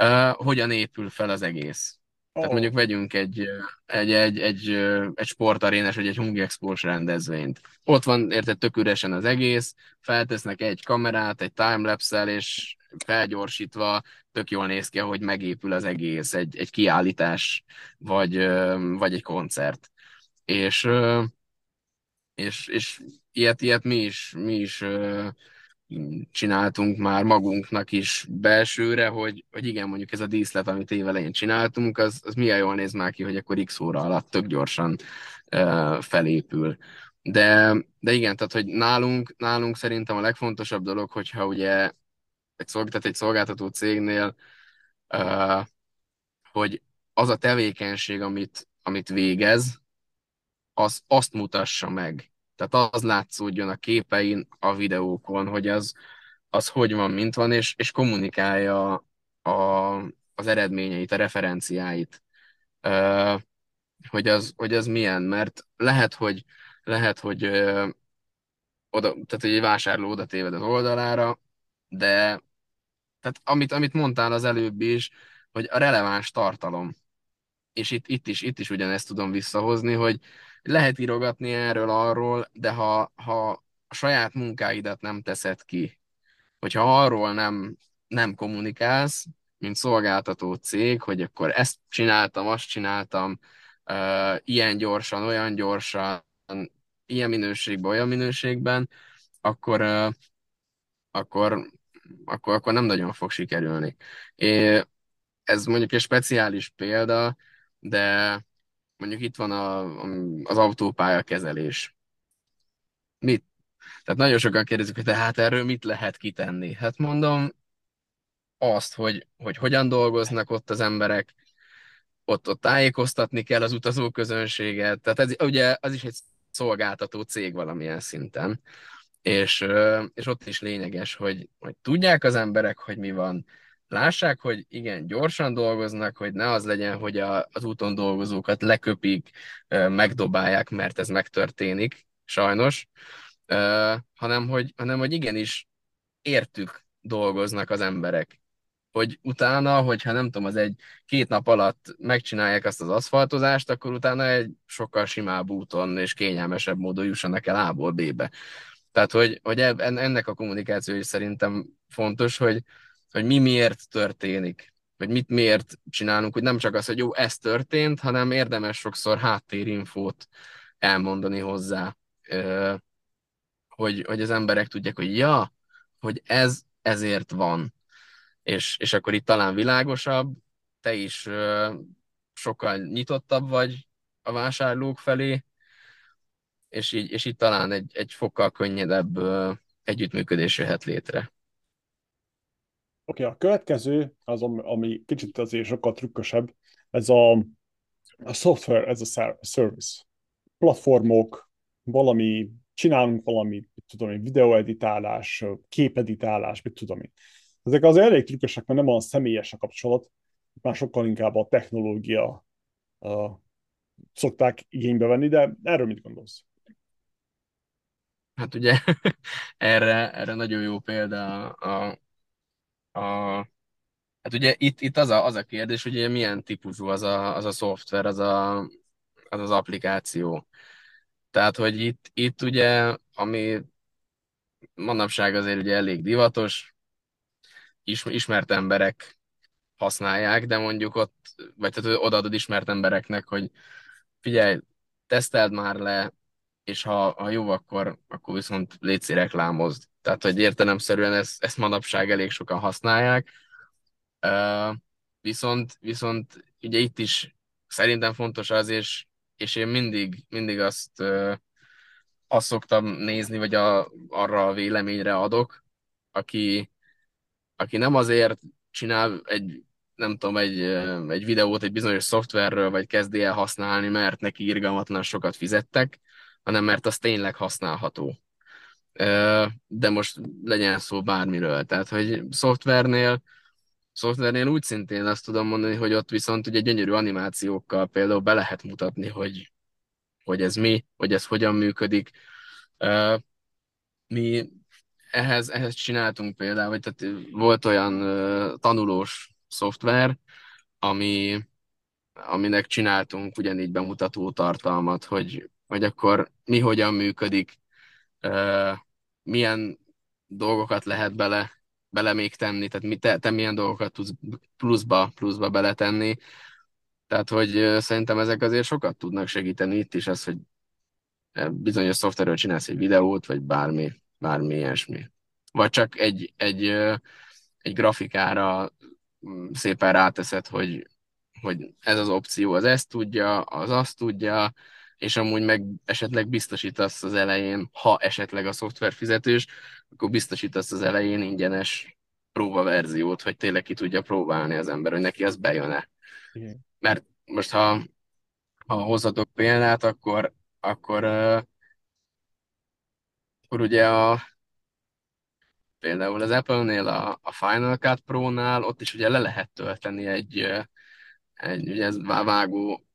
[SPEAKER 3] Uh, hogyan épül fel az egész? Tehát mondjuk vegyünk egy, egy, egy, egy, egy sportarénes, vagy egy Hungi Expos rendezvényt. Ott van, érted, tök üresen az egész, feltesznek egy kamerát, egy timelapse és felgyorsítva tök jól néz ki, hogy megépül az egész, egy, egy kiállítás, vagy, vagy egy koncert. És, és, és ilyet, ilyet mi is, mi is csináltunk már magunknak is belsőre, hogy, hogy igen, mondjuk ez a díszlet, amit évelején csináltunk, az, az milyen jól néz már ki, hogy akkor x óra alatt tök gyorsan uh, felépül. De, de igen, tehát hogy nálunk, nálunk szerintem a legfontosabb dolog, hogyha ugye egy, szolg, tehát egy szolgáltató cégnél, uh, hogy az a tevékenység, amit, amit végez, az azt mutassa meg tehát az látszódjon a képein, a videókon, hogy az, az hogy van, mint van, és, és kommunikálja a, az eredményeit, a referenciáit, hogy, az, hogy az milyen, mert lehet, hogy lehet, hogy oda, tehát egy vásárló oda téved az oldalára, de tehát amit, amit mondtál az előbb is, hogy a releváns tartalom, és itt, itt, is, itt is ugyanezt tudom visszahozni, hogy lehet írogatni erről, arról, de ha, ha a saját munkáidat nem teszed ki, hogyha arról nem, nem kommunikálsz, mint szolgáltató cég, hogy akkor ezt csináltam, azt csináltam, uh, ilyen gyorsan, olyan gyorsan, ilyen minőségben, olyan minőségben, akkor, uh, akkor, akkor, akkor nem nagyon fog sikerülni. É, ez mondjuk egy speciális példa, de mondjuk itt van a, az autópálya kezelés. Mit? Tehát nagyon sokan kérdezik, hogy tehát erről mit lehet kitenni? Hát mondom azt, hogy, hogy hogyan dolgoznak ott az emberek, ott, ott tájékoztatni kell az utazóközönséget, tehát ez ugye az is egy szolgáltató cég valamilyen szinten, és, és ott is lényeges, hogy, hogy tudják az emberek, hogy mi van, lássák, hogy igen, gyorsan dolgoznak, hogy ne az legyen, hogy a, az úton dolgozókat leköpik, megdobálják, mert ez megtörténik, sajnos, hanem hogy, hanem hogy igenis értük dolgoznak az emberek. Hogy utána, hogyha nem tudom, az egy két nap alatt megcsinálják azt az aszfaltozást, akkor utána egy sokkal simább úton és kényelmesebb módon jussanak el A-ból B-be. Tehát, hogy, hogy ennek a kommunikáció is szerintem fontos, hogy, hogy mi miért történik, vagy mit miért csinálunk, hogy nem csak az, hogy jó, ez történt, hanem érdemes sokszor háttérinfót elmondani hozzá, hogy, hogy az emberek tudják, hogy ja, hogy ez ezért van. És, és akkor itt talán világosabb, te is sokkal nyitottabb vagy a vásárlók felé, és így, és így talán egy, egy fokkal könnyedebb együttműködés jöhet létre.
[SPEAKER 2] Oké, okay, a következő, az, ami kicsit azért sokkal trükkösebb, ez a, a software as a service. Platformok, valami, csinálunk valami, mit tudom én, videóeditálás, képeditálás, mit tudom én. Ezek az elég trükkösek, mert nem olyan személyes a kapcsolat, már sokkal inkább a technológia uh, szokták igénybe venni, de erről mit gondolsz?
[SPEAKER 3] Hát ugye erre, erre nagyon jó példa a hát ugye itt, itt az, a, az a kérdés, hogy milyen típusú az a, az a szoftver, az, a, az az applikáció. Tehát, hogy itt, itt ugye, ami manapság azért ugye elég divatos, ismert emberek használják, de mondjuk ott, vagy tehát odaadod ismert embereknek, hogy figyelj, teszteld már le, és ha, ha jó, akkor, akkor viszont létszi reklámozd. Tehát, hogy értelemszerűen ezt, ezt manapság elég sokan használják. Uh, viszont, viszont ugye itt is szerintem fontos az, és, és én mindig, mindig azt, uh, azt szoktam nézni, vagy a, arra a véleményre adok, aki, aki nem azért csinál egy, nem tudom, egy, egy videót egy bizonyos szoftverről, vagy kezdi el használni, mert neki irgalmatlan sokat fizettek, hanem mert az tényleg használható. De most legyen szó bármiről. Tehát, hogy szoftvernél, szoftvernél úgy szintén azt tudom mondani, hogy ott viszont ugye gyönyörű animációkkal például be lehet mutatni, hogy, hogy ez mi, hogy ez hogyan működik. Mi ehhez, ehhez csináltunk például, vagy tehát volt olyan tanulós szoftver, ami, aminek csináltunk ugyanígy bemutató tartalmat, hogy hogy akkor mi hogyan működik, milyen dolgokat lehet bele, bele még tenni, tehát mi, te, te milyen dolgokat tudsz pluszba, pluszba beletenni. Tehát, hogy szerintem ezek azért sokat tudnak segíteni itt is, az, hogy bizonyos szoftverről csinálsz egy videót, vagy bármi, bármi ilyesmi. Vagy csak egy, egy, egy grafikára mm, szépen ráteszed, hogy, hogy ez az opció, az ezt tudja, az azt tudja, és amúgy meg esetleg biztosítasz az elején, ha esetleg a szoftver fizetős, akkor biztosítasz az elején ingyenes próbaverziót, hogy tényleg ki tudja próbálni az ember, hogy neki az bejön-e. Igen. Mert most ha, ha hozhatok példát, akkor, akkor, uh, akkor ugye a, például az Apple-nél a, a Final Cut Pro-nál ott is ugye le lehet tölteni egy, egy ugye ez vágó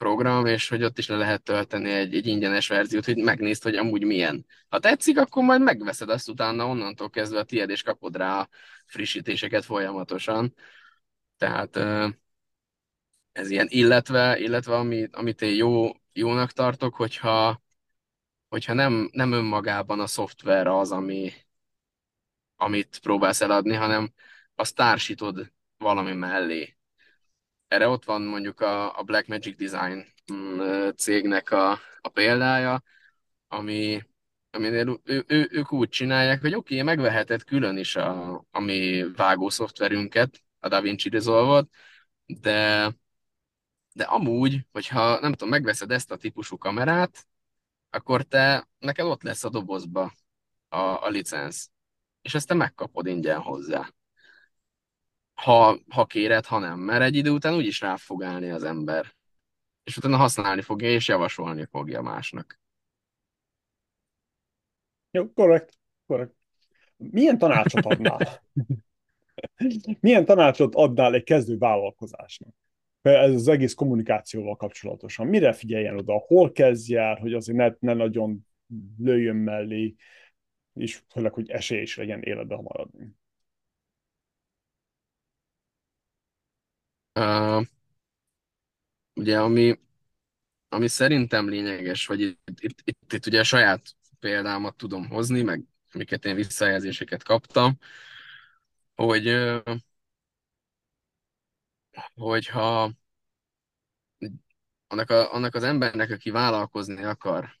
[SPEAKER 3] program, és hogy ott is le lehet tölteni egy, egy ingyenes verziót, hogy megnézd, hogy amúgy milyen. Ha tetszik, akkor majd megveszed azt utána, onnantól kezdve a tiéd, és kapod rá a frissítéseket folyamatosan. Tehát ez ilyen, illetve, illetve ami, amit én jó, jónak tartok, hogyha, hogyha nem, nem önmagában a szoftver az, ami, amit próbálsz eladni, hanem azt társítod valami mellé erre ott van mondjuk a, a Black Magic Design mm, cégnek a, a példája, ami, aminél ő, ő, ők úgy csinálják, hogy oké, okay, megveheted külön is a, a mi vágó szoftverünket, a DaVinci Resolve-ot, de, de amúgy, hogyha nem tudom, megveszed ezt a típusú kamerát, akkor te, neked ott lesz a dobozba a, a licensz, és ezt te megkapod ingyen hozzá ha, ha kéred, ha nem. Mert egy idő után úgyis rá fog állni az ember. És utána használni fogja, és javasolni fogja másnak.
[SPEAKER 2] Jó, korrekt, korrekt. Milyen tanácsot adnál? Milyen tanácsot adnál egy kezdő vállalkozásnak? Ez az egész kommunikációval kapcsolatosan. Mire figyeljen oda? Hol kezdj hogy azért ne, ne nagyon lőjön mellé, és főleg, hogy esély is legyen életbe maradni.
[SPEAKER 3] Uh, ugye, ami, ami szerintem lényeges, hogy itt, itt, itt, itt ugye a saját példámat tudom hozni, meg amiket én visszajelzéseket kaptam, hogy hogyha annak, a, annak az embernek, aki vállalkozni akar,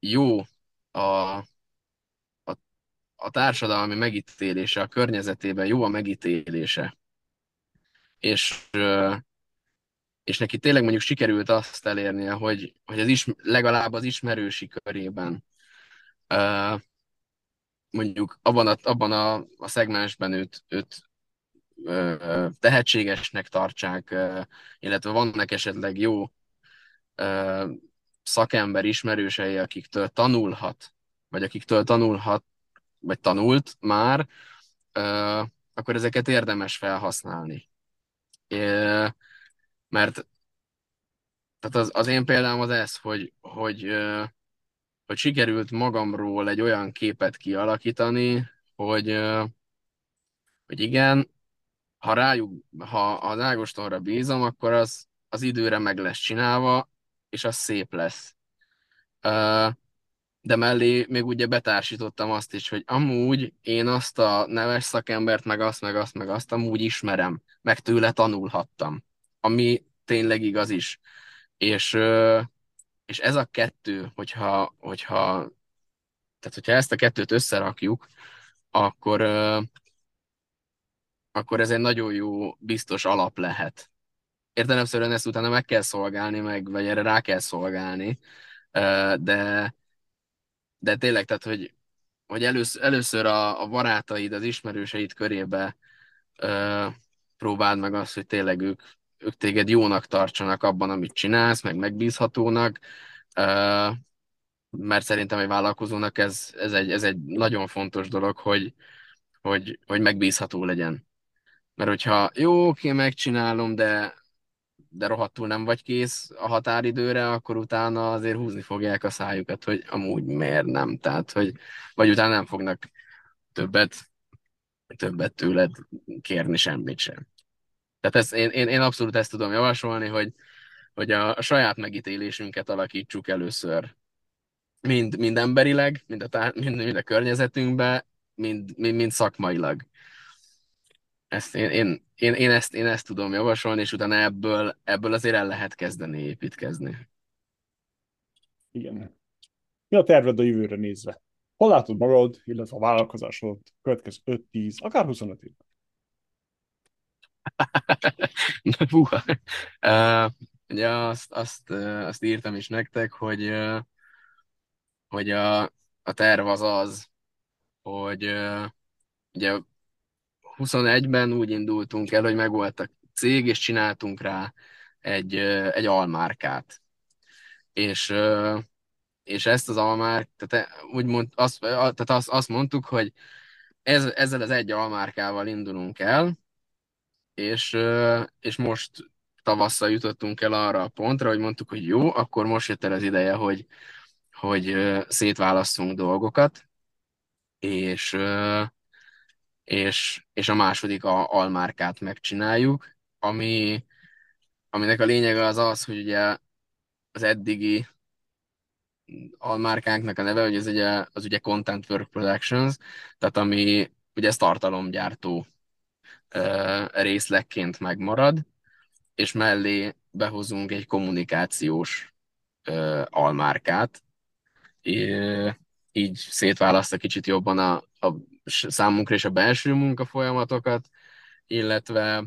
[SPEAKER 3] jó a, a, társadalmi megítélése, a környezetében jó a megítélése, és, és neki tényleg mondjuk sikerült azt elérnie, hogy, hogy az is, legalább az ismerősi körében mondjuk abban a, abban a, a szegmensben őt, őt tehetségesnek tartsák, illetve vannak esetleg jó szakember ismerősei, akiktől tanulhat, vagy akiktől tanulhat, vagy tanult már, akkor ezeket érdemes felhasználni. Mert tehát az, az én példám az ez, hogy, hogy, hogy sikerült magamról egy olyan képet kialakítani, hogy, hogy igen, ha rájuk, ha az Ágostonra bízom, akkor az, az időre meg lesz csinálva, és az szép lesz. De mellé még ugye betársítottam azt is, hogy amúgy én azt a neves szakembert, meg azt, meg azt, meg azt amúgy ismerem, meg tőle tanulhattam, ami tényleg igaz is. És, és ez a kettő, hogyha, hogyha, tehát hogyha ezt a kettőt összerakjuk, akkor, akkor ez egy nagyon jó, biztos alap lehet. Értelemszerűen ezt utána meg kell szolgálni, meg, vagy erre rá kell szolgálni, de, de tényleg, tehát, hogy, hogy először, először a, a barátaid, az ismerőseid körébe próbáld meg azt, hogy tényleg ők, ők téged jónak tartsanak abban, amit csinálsz, meg megbízhatónak, mert szerintem egy vállalkozónak ez, ez, egy, ez egy nagyon fontos dolog, hogy, hogy, hogy megbízható legyen. Mert hogyha jó, oké, megcsinálom, de, de rohadtul nem vagy kész a határidőre, akkor utána azért húzni fogják a szájukat, hogy amúgy miért nem. Tehát, hogy vagy utána nem fognak többet, többet tőled kérni semmit sem. Tehát ezt, én, én, én abszolút ezt tudom javasolni, hogy, hogy a, a saját megítélésünket alakítsuk először. Mind, mind emberileg, mind a, tá- mind, mind a környezetünkbe, mind, mind, mind szakmailag ezt én, én, én, én, ezt, én ezt tudom javasolni, és utána ebből, ebből azért el lehet kezdeni építkezni.
[SPEAKER 2] Igen. Mi a terved a jövőre nézve? Hol látod magad, illetve a vállalkozásod következő 5-10, akár 25 évben?
[SPEAKER 3] Puha. Uh, ugye azt, azt, azt írtam is nektek, hogy, hogy a, a terv az az, hogy ugye 21-ben úgy indultunk el, hogy megvolt a cég, és csináltunk rá egy, egy almárkát. És, és ezt az almárk, tehát úgy mond, azt, tehát azt, azt mondtuk, hogy ez, ezzel az egy almárkával indulunk el, és, és most tavasszal jutottunk el arra a pontra, hogy mondtuk, hogy jó, akkor most jött el az ideje, hogy, hogy szétválasztunk dolgokat, és, és, és a második a almárkát megcsináljuk, ami, aminek a lényege az az, hogy ugye az eddigi almárkánknak a neve, hogy ez ugye, az ugye Content Work Productions, tehát ami ugye ez tartalomgyártó uh, részlegként megmarad, és mellé behozunk egy kommunikációs uh, almárkát, így szétválasztja kicsit jobban a, a számunkra és a belső munkafolyamatokat, illetve,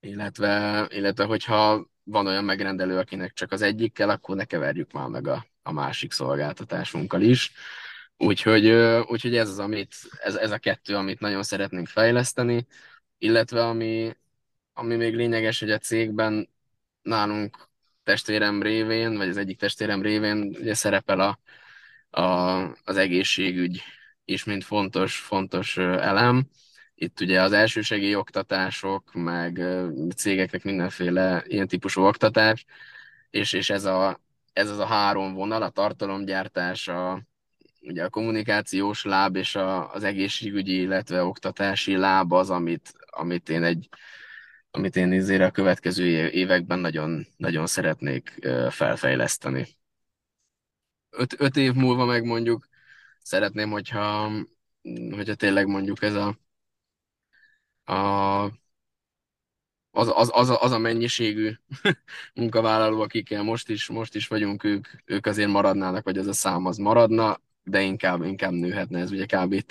[SPEAKER 3] illetve, illetve hogyha van olyan megrendelő, akinek csak az egyikkel, akkor ne keverjük már meg a, a másik szolgáltatásunkkal is. Úgyhogy, úgyhogy ez az, amit, ez, ez a kettő, amit nagyon szeretnénk fejleszteni, illetve ami, ami még lényeges, hogy a cégben nálunk testvérem révén, vagy az egyik testvérem révén ugye szerepel a, a, az egészségügy is, mint fontos, fontos elem. Itt ugye az elsősegély oktatások, meg cégeknek mindenféle ilyen típusú oktatás, és, és ez, a, ez az a három vonal, a tartalomgyártás, a, ugye a kommunikációs láb és a, az egészségügyi, illetve oktatási láb az, amit, amit én egy amit én azért a következő években nagyon, nagyon szeretnék felfejleszteni. Öt, öt év múlva meg mondjuk szeretném, hogyha, hogyha tényleg mondjuk ez a, a az, az, az, a, az a mennyiségű munkavállaló, akikkel most is, most is vagyunk, ők, ők azért maradnának, vagy az a szám az maradna, de inkább, inkább nőhetne, ez ugye kb.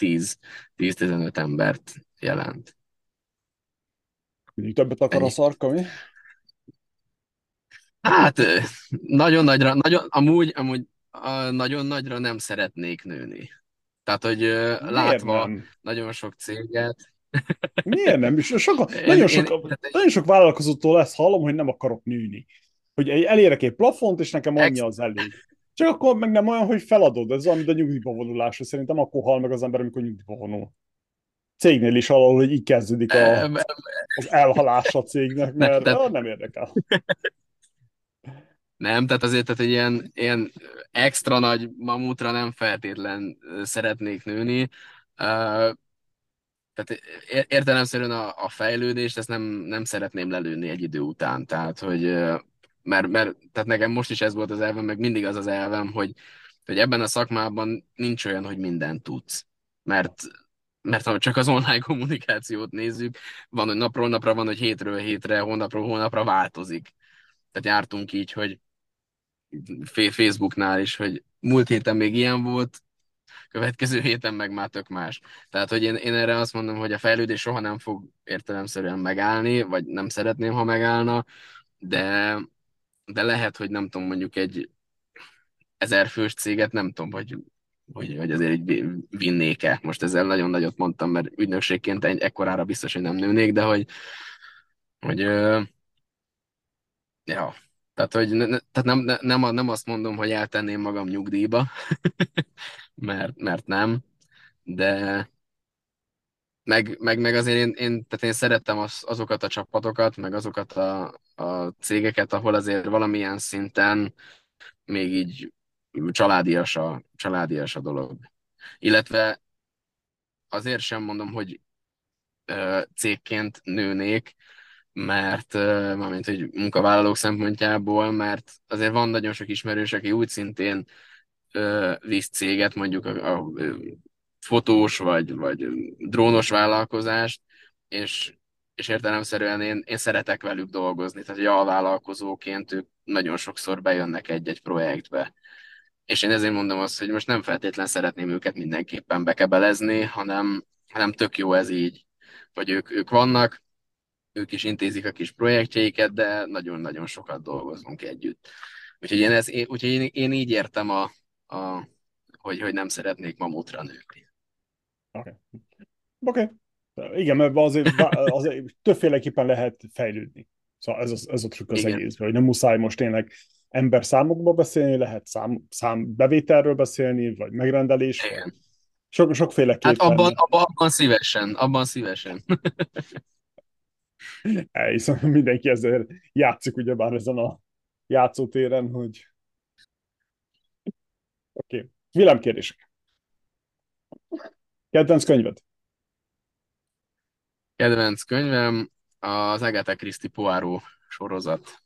[SPEAKER 3] 10-15 embert jelent.
[SPEAKER 2] Mindig többet akar a szarka, mi?
[SPEAKER 3] Hát nagyon nagyra, nagyon, amúgy, amúgy nagyon nagyra nem szeretnék nőni. Tehát, hogy Miért látva nem? nagyon sok céget,
[SPEAKER 2] Miért nem? Soka, nagyon, sok, nagyon sok vállalkozótól ezt hallom, hogy nem akarok nőni. Hogy elérek egy plafont, és nekem annyi az elég. Csak akkor meg nem olyan, hogy feladod, ez olyan, mint a nyugdíjba vonulás, szerintem akkor hal meg az ember, amikor nyugdíjba vonul. Cégnél is alól, hogy így kezdődik a, az elhalás a cégnek, mert nem, tehát... nem érdekel.
[SPEAKER 3] Nem, tehát azért tehát egy ilyen, ilyen extra nagy mamutra nem feltétlen szeretnék nőni tehát értelemszerűen a, a fejlődést ezt nem, nem szeretném lelőni egy idő után, tehát hogy mert, mert tehát nekem most is ez volt az elvem, meg mindig az az elvem, hogy, hogy ebben a szakmában nincs olyan, hogy mindent tudsz. Mert, mert ha csak az online kommunikációt nézzük, van, hogy napról napra van, hogy hétről hétre, hónapról hónapra változik. Tehát jártunk így, hogy Facebooknál is, hogy múlt héten még ilyen volt, következő héten meg már tök más. Tehát, hogy én, én erre azt mondom, hogy a fejlődés soha nem fog értelemszerűen megállni, vagy nem szeretném, ha megállna, de, de lehet, hogy nem tudom, mondjuk egy ezer fős céget, nem tudom, hogy hogy, hogy azért így vinnék-e. Most ezzel nagyon nagyot mondtam, mert ügynökségként egy ekkorára biztos, hogy nem nőnék, de hogy, hogy ja, tehát, hogy ne, tehát nem, ne, nem, nem azt mondom, hogy eltenném magam nyugdíjba, mert, mert nem, de meg, meg, meg azért én, én, tehát én szerettem az, azokat a csapatokat, meg azokat a, a cégeket, ahol azért valamilyen szinten még így családias a, családias a dolog. Illetve azért sem mondom, hogy ö, cégként nőnék, mert mármint, hogy munkavállalók szempontjából, mert azért van nagyon sok ismerős, aki úgy szintén visz céget, mondjuk a, a fotós vagy, vagy drónos vállalkozást, és, és értelemszerűen én, én szeretek velük dolgozni, tehát hogy alvállalkozóként ők nagyon sokszor bejönnek egy-egy projektbe. És én ezért mondom azt, hogy most nem feltétlen szeretném őket mindenképpen bekebelezni, hanem, hanem tök jó ez így, hogy ők, ők vannak, ők is intézik a kis projektjeiket, de nagyon-nagyon sokat dolgozunk együtt. Úgyhogy én, ez, úgyhogy én, én így értem, a, a, hogy, hogy nem szeretnék mamutra nőni.
[SPEAKER 2] Oké. Okay. Okay. Igen, mert azért, azért többféleképpen lehet fejlődni. Szóval ez, az, ez a trükk az Igen. egész, hogy nem muszáj most tényleg ember számokba beszélni, lehet szám, szám bevételről beszélni, vagy megrendelés. Igen. Sok, sokféleképpen.
[SPEAKER 3] Hát abban, abban, abban szívesen, abban szívesen.
[SPEAKER 2] Elhiszem, mindenki ezzel játszik ugyebár ezen a játszótéren, hogy Oké. Okay. Villámkérdések. Kedvenc könyved?
[SPEAKER 3] Kedvenc könyvem az Agatha Christie Poirot sorozat.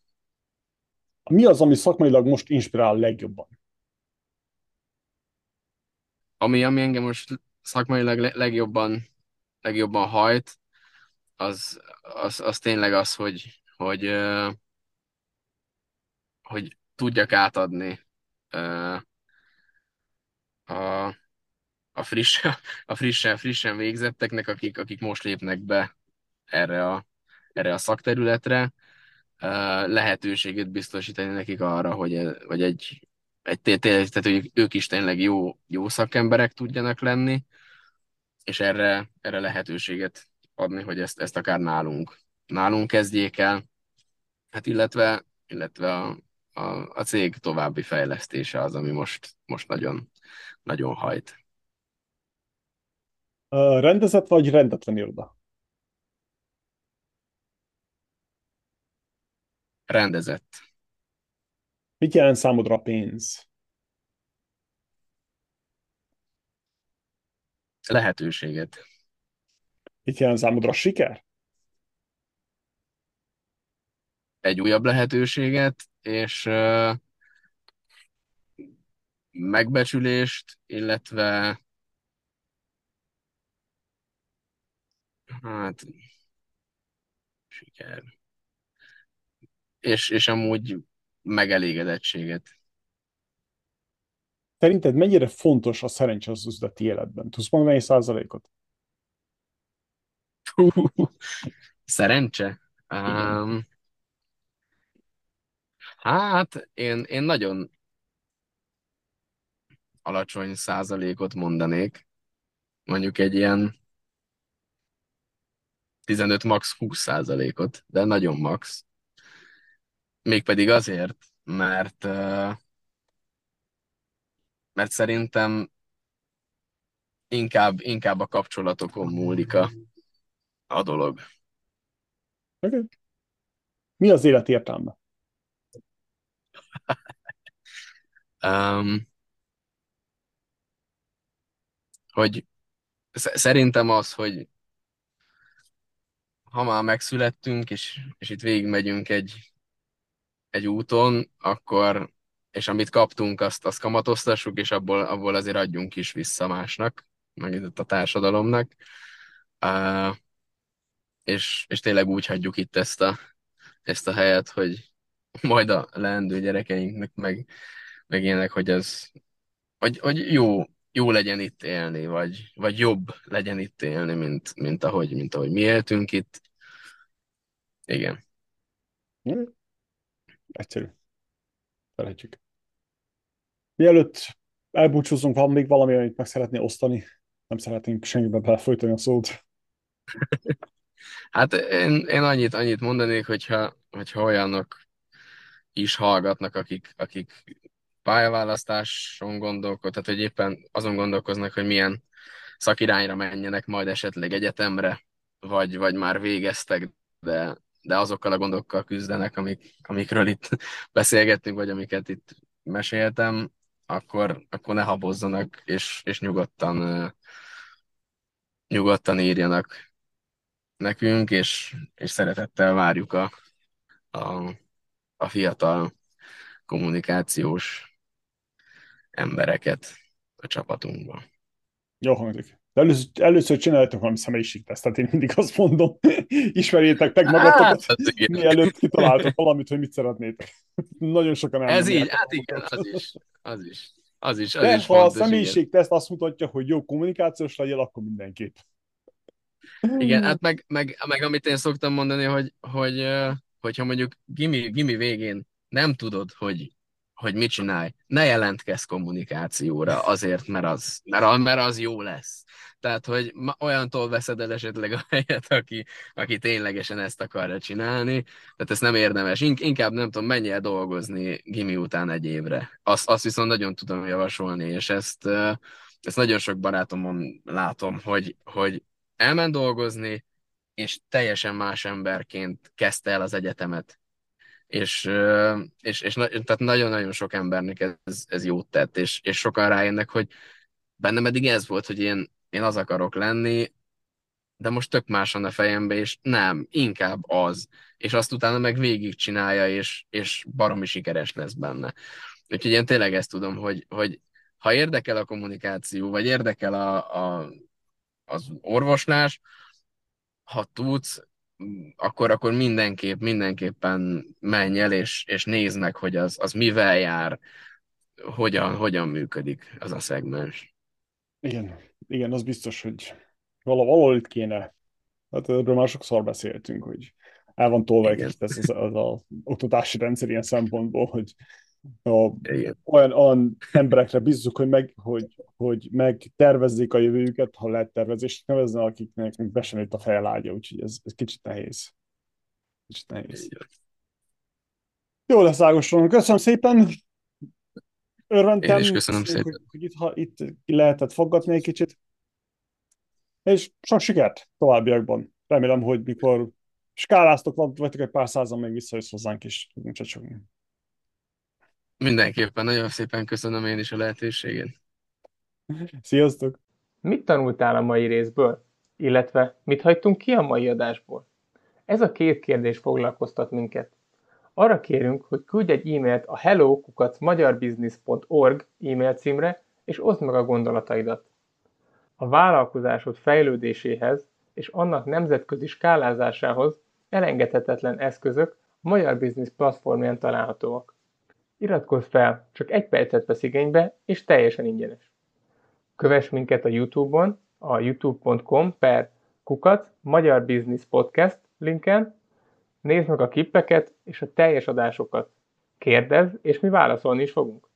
[SPEAKER 2] Mi az, ami szakmailag most inspirál legjobban?
[SPEAKER 3] Ami, ami engem most szakmailag legjobban, legjobban hajt, az, az, az tényleg az, hogy, hogy, hogy tudjak átadni a, a, friss, a frissen, frissen végzetteknek, akik, akik most lépnek be erre a, erre a szakterületre, lehetőséget biztosítani nekik arra, hogy, hogy egy, egy tehát hogy ők is tényleg jó, jó szakemberek tudjanak lenni, és erre, erre lehetőséget adni, hogy ezt, ezt akár nálunk, nálunk kezdjék el, hát illetve, illetve a, a, a cég további fejlesztése az, ami most, most nagyon, nagyon hajt.
[SPEAKER 2] Uh, rendezett vagy rendetlen iroda?
[SPEAKER 3] Rendezett.
[SPEAKER 2] Mit jelent számodra a pénz?
[SPEAKER 3] Lehetőséget.
[SPEAKER 2] Mit jelent számodra a siker?
[SPEAKER 3] Egy újabb lehetőséget, és uh, megbecsülést, illetve Hát, siker. És, és amúgy megelégedettséget.
[SPEAKER 2] Szerinted mennyire fontos a szerencse az üzleti életben? Tudsz mondani százalékot?
[SPEAKER 3] Szerencse? Um, hát, én, én nagyon alacsony százalékot mondanék. Mondjuk egy ilyen 15 max 20 százalékot, de nagyon max. Mégpedig azért, mert mert szerintem inkább, inkább a kapcsolatokon múlik a, a dolog.
[SPEAKER 2] Okay. Mi az élet értelme?
[SPEAKER 3] um, hogy szerintem az, hogy ha már megszülettünk, és, és itt végigmegyünk egy, egy úton, akkor, és amit kaptunk, azt, azt kamatoztassuk, és abból, abból azért adjunk is vissza másnak, meg a társadalomnak. Uh, és, és tényleg úgy hagyjuk itt ezt a, ezt a helyet, hogy majd a leendő gyerekeinknek meg, meg ilyenek, hogy ez hogy, hogy jó, jó legyen itt élni, vagy, vagy jobb legyen itt élni, mint, mint, ahogy, mint ahogy mi éltünk itt. Igen.
[SPEAKER 2] Hm? Egyszerű. Felejtsük. Mielőtt elbúcsúzunk, van még valami, amit meg szeretné osztani? Nem szeretnénk senkibe belefolytani a szót.
[SPEAKER 3] hát én, én annyit, annyit mondanék, hogyha, hogyha olyanok is hallgatnak, akik, akik pályaválasztáson gondolkodnak, tehát hogy éppen azon gondolkoznak, hogy milyen szakirányra menjenek majd esetleg egyetemre, vagy, vagy már végeztek, de, de azokkal a gondokkal küzdenek, amik, amikről itt beszélgettünk, vagy amiket itt meséltem, akkor, akkor ne habozzanak, és, és nyugodtan, nyugodtan írjanak nekünk, és, és szeretettel várjuk a, a, a fiatal kommunikációs embereket a csapatunkban.
[SPEAKER 2] Jó hangzik. De először, először csináljátok valami személyiségtesztet, én mindig azt mondom, ismerjétek meg magatokat, hát, mielőtt kitaláltok valamit, hogy mit szeretnétek. Nagyon sokan
[SPEAKER 3] Ez így, hát igen, az is. Az is. Az is, az
[SPEAKER 2] De
[SPEAKER 3] is
[SPEAKER 2] ha a személyiségteszt azt mutatja, hogy jó kommunikációs legyél, akkor mindenképp.
[SPEAKER 3] Igen, hát meg, meg, meg amit én szoktam mondani, hogy, hogy hogyha mondjuk gimi, gimi végén nem tudod, hogy hogy mit csinálj. Ne jelentkezz kommunikációra azért, mert az, mert, mert az jó lesz. Tehát, hogy olyantól veszed el esetleg a helyet, aki, aki ténylegesen ezt akarja csinálni. Tehát ezt nem érdemes. Inkább nem tudom, menj el dolgozni gimi után egy évre. Azt, azt viszont nagyon tudom javasolni, és ezt, ezt nagyon sok barátomon látom, hogy, hogy elment dolgozni, és teljesen más emberként kezdte el az egyetemet és, és, és tehát nagyon-nagyon sok embernek ez, ez jót tett, és, és sokan rájönnek, hogy bennem eddig ez volt, hogy én, én az akarok lenni, de most tök más van a fejembe, és nem, inkább az, és azt utána meg végigcsinálja, és, és baromi sikeres lesz benne. Úgyhogy én tényleg ezt tudom, hogy, hogy ha érdekel a kommunikáció, vagy érdekel a, a, az orvoslás, ha tudsz, akkor, akkor mindenképp, mindenképpen menj el, és, és nézd meg, hogy az, az mivel jár, hogyan, hogyan működik az a szegmens.
[SPEAKER 2] Igen, igen, az biztos, hogy valahol itt kéne. Hát erről már sokszor beszéltünk, hogy el van tolva egy ez az, az a oktatási rendszer ilyen szempontból, hogy a, olyan, olyan emberekre bízzuk, hogy, meg, hogy, hogy megtervezzék a jövőjüket, ha lehet tervezést nevezni, akiknek be sem a felágya, úgyhogy ez, ez kicsit nehéz. Kicsit nehéz. Jó lesz, Ágoston. Köszönöm szépen.
[SPEAKER 3] Örventem. Én is köszönöm szépen. Hogy,
[SPEAKER 2] hogy itt, ha, itt lehetett foggatni egy kicsit. És sok sikert továbbiakban. Remélem, hogy mikor skáláztok, vagytok egy pár százan, még visszajössz hozzánk is. Nincs csak
[SPEAKER 3] Mindenképpen, nagyon szépen köszönöm én is a lehetőséget.
[SPEAKER 2] Sziasztok!
[SPEAKER 1] Mit tanultál a mai részből? Illetve mit hagytunk ki a mai adásból? Ez a két kérdés foglalkoztat minket. Arra kérünk, hogy küldj egy e-mailt a hello.magyarbusiness.org e-mail címre, és oszd meg a gondolataidat. A vállalkozásod fejlődéséhez és annak nemzetközi skálázásához elengedhetetlen eszközök a Magyar Business platformján találhatóak. Iratkozz fel, csak egy percet vesz igénybe, és teljesen ingyenes. Kövess minket a Youtube-on, a youtube.com per kukac Magyar Business Podcast linken, nézd meg a kippeket és a teljes adásokat. Kérdezz, és mi válaszolni is fogunk.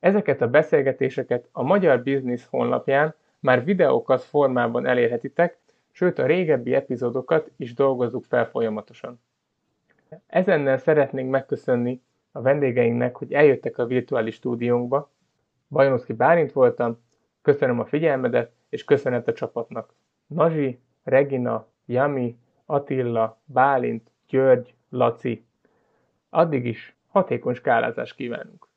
[SPEAKER 1] Ezeket a beszélgetéseket a Magyar Business honlapján már videókat formában elérhetitek, sőt a régebbi epizódokat is dolgozzuk fel folyamatosan. Ezennel szeretnénk megköszönni a vendégeinknek, hogy eljöttek a virtuális stúdiónkba. Bajonoszki Bálint voltam, köszönöm a figyelmedet, és köszönet a csapatnak. Nazsi, Regina, Jami, Attila, Bálint, György, Laci. Addig is hatékony skálázást kívánunk!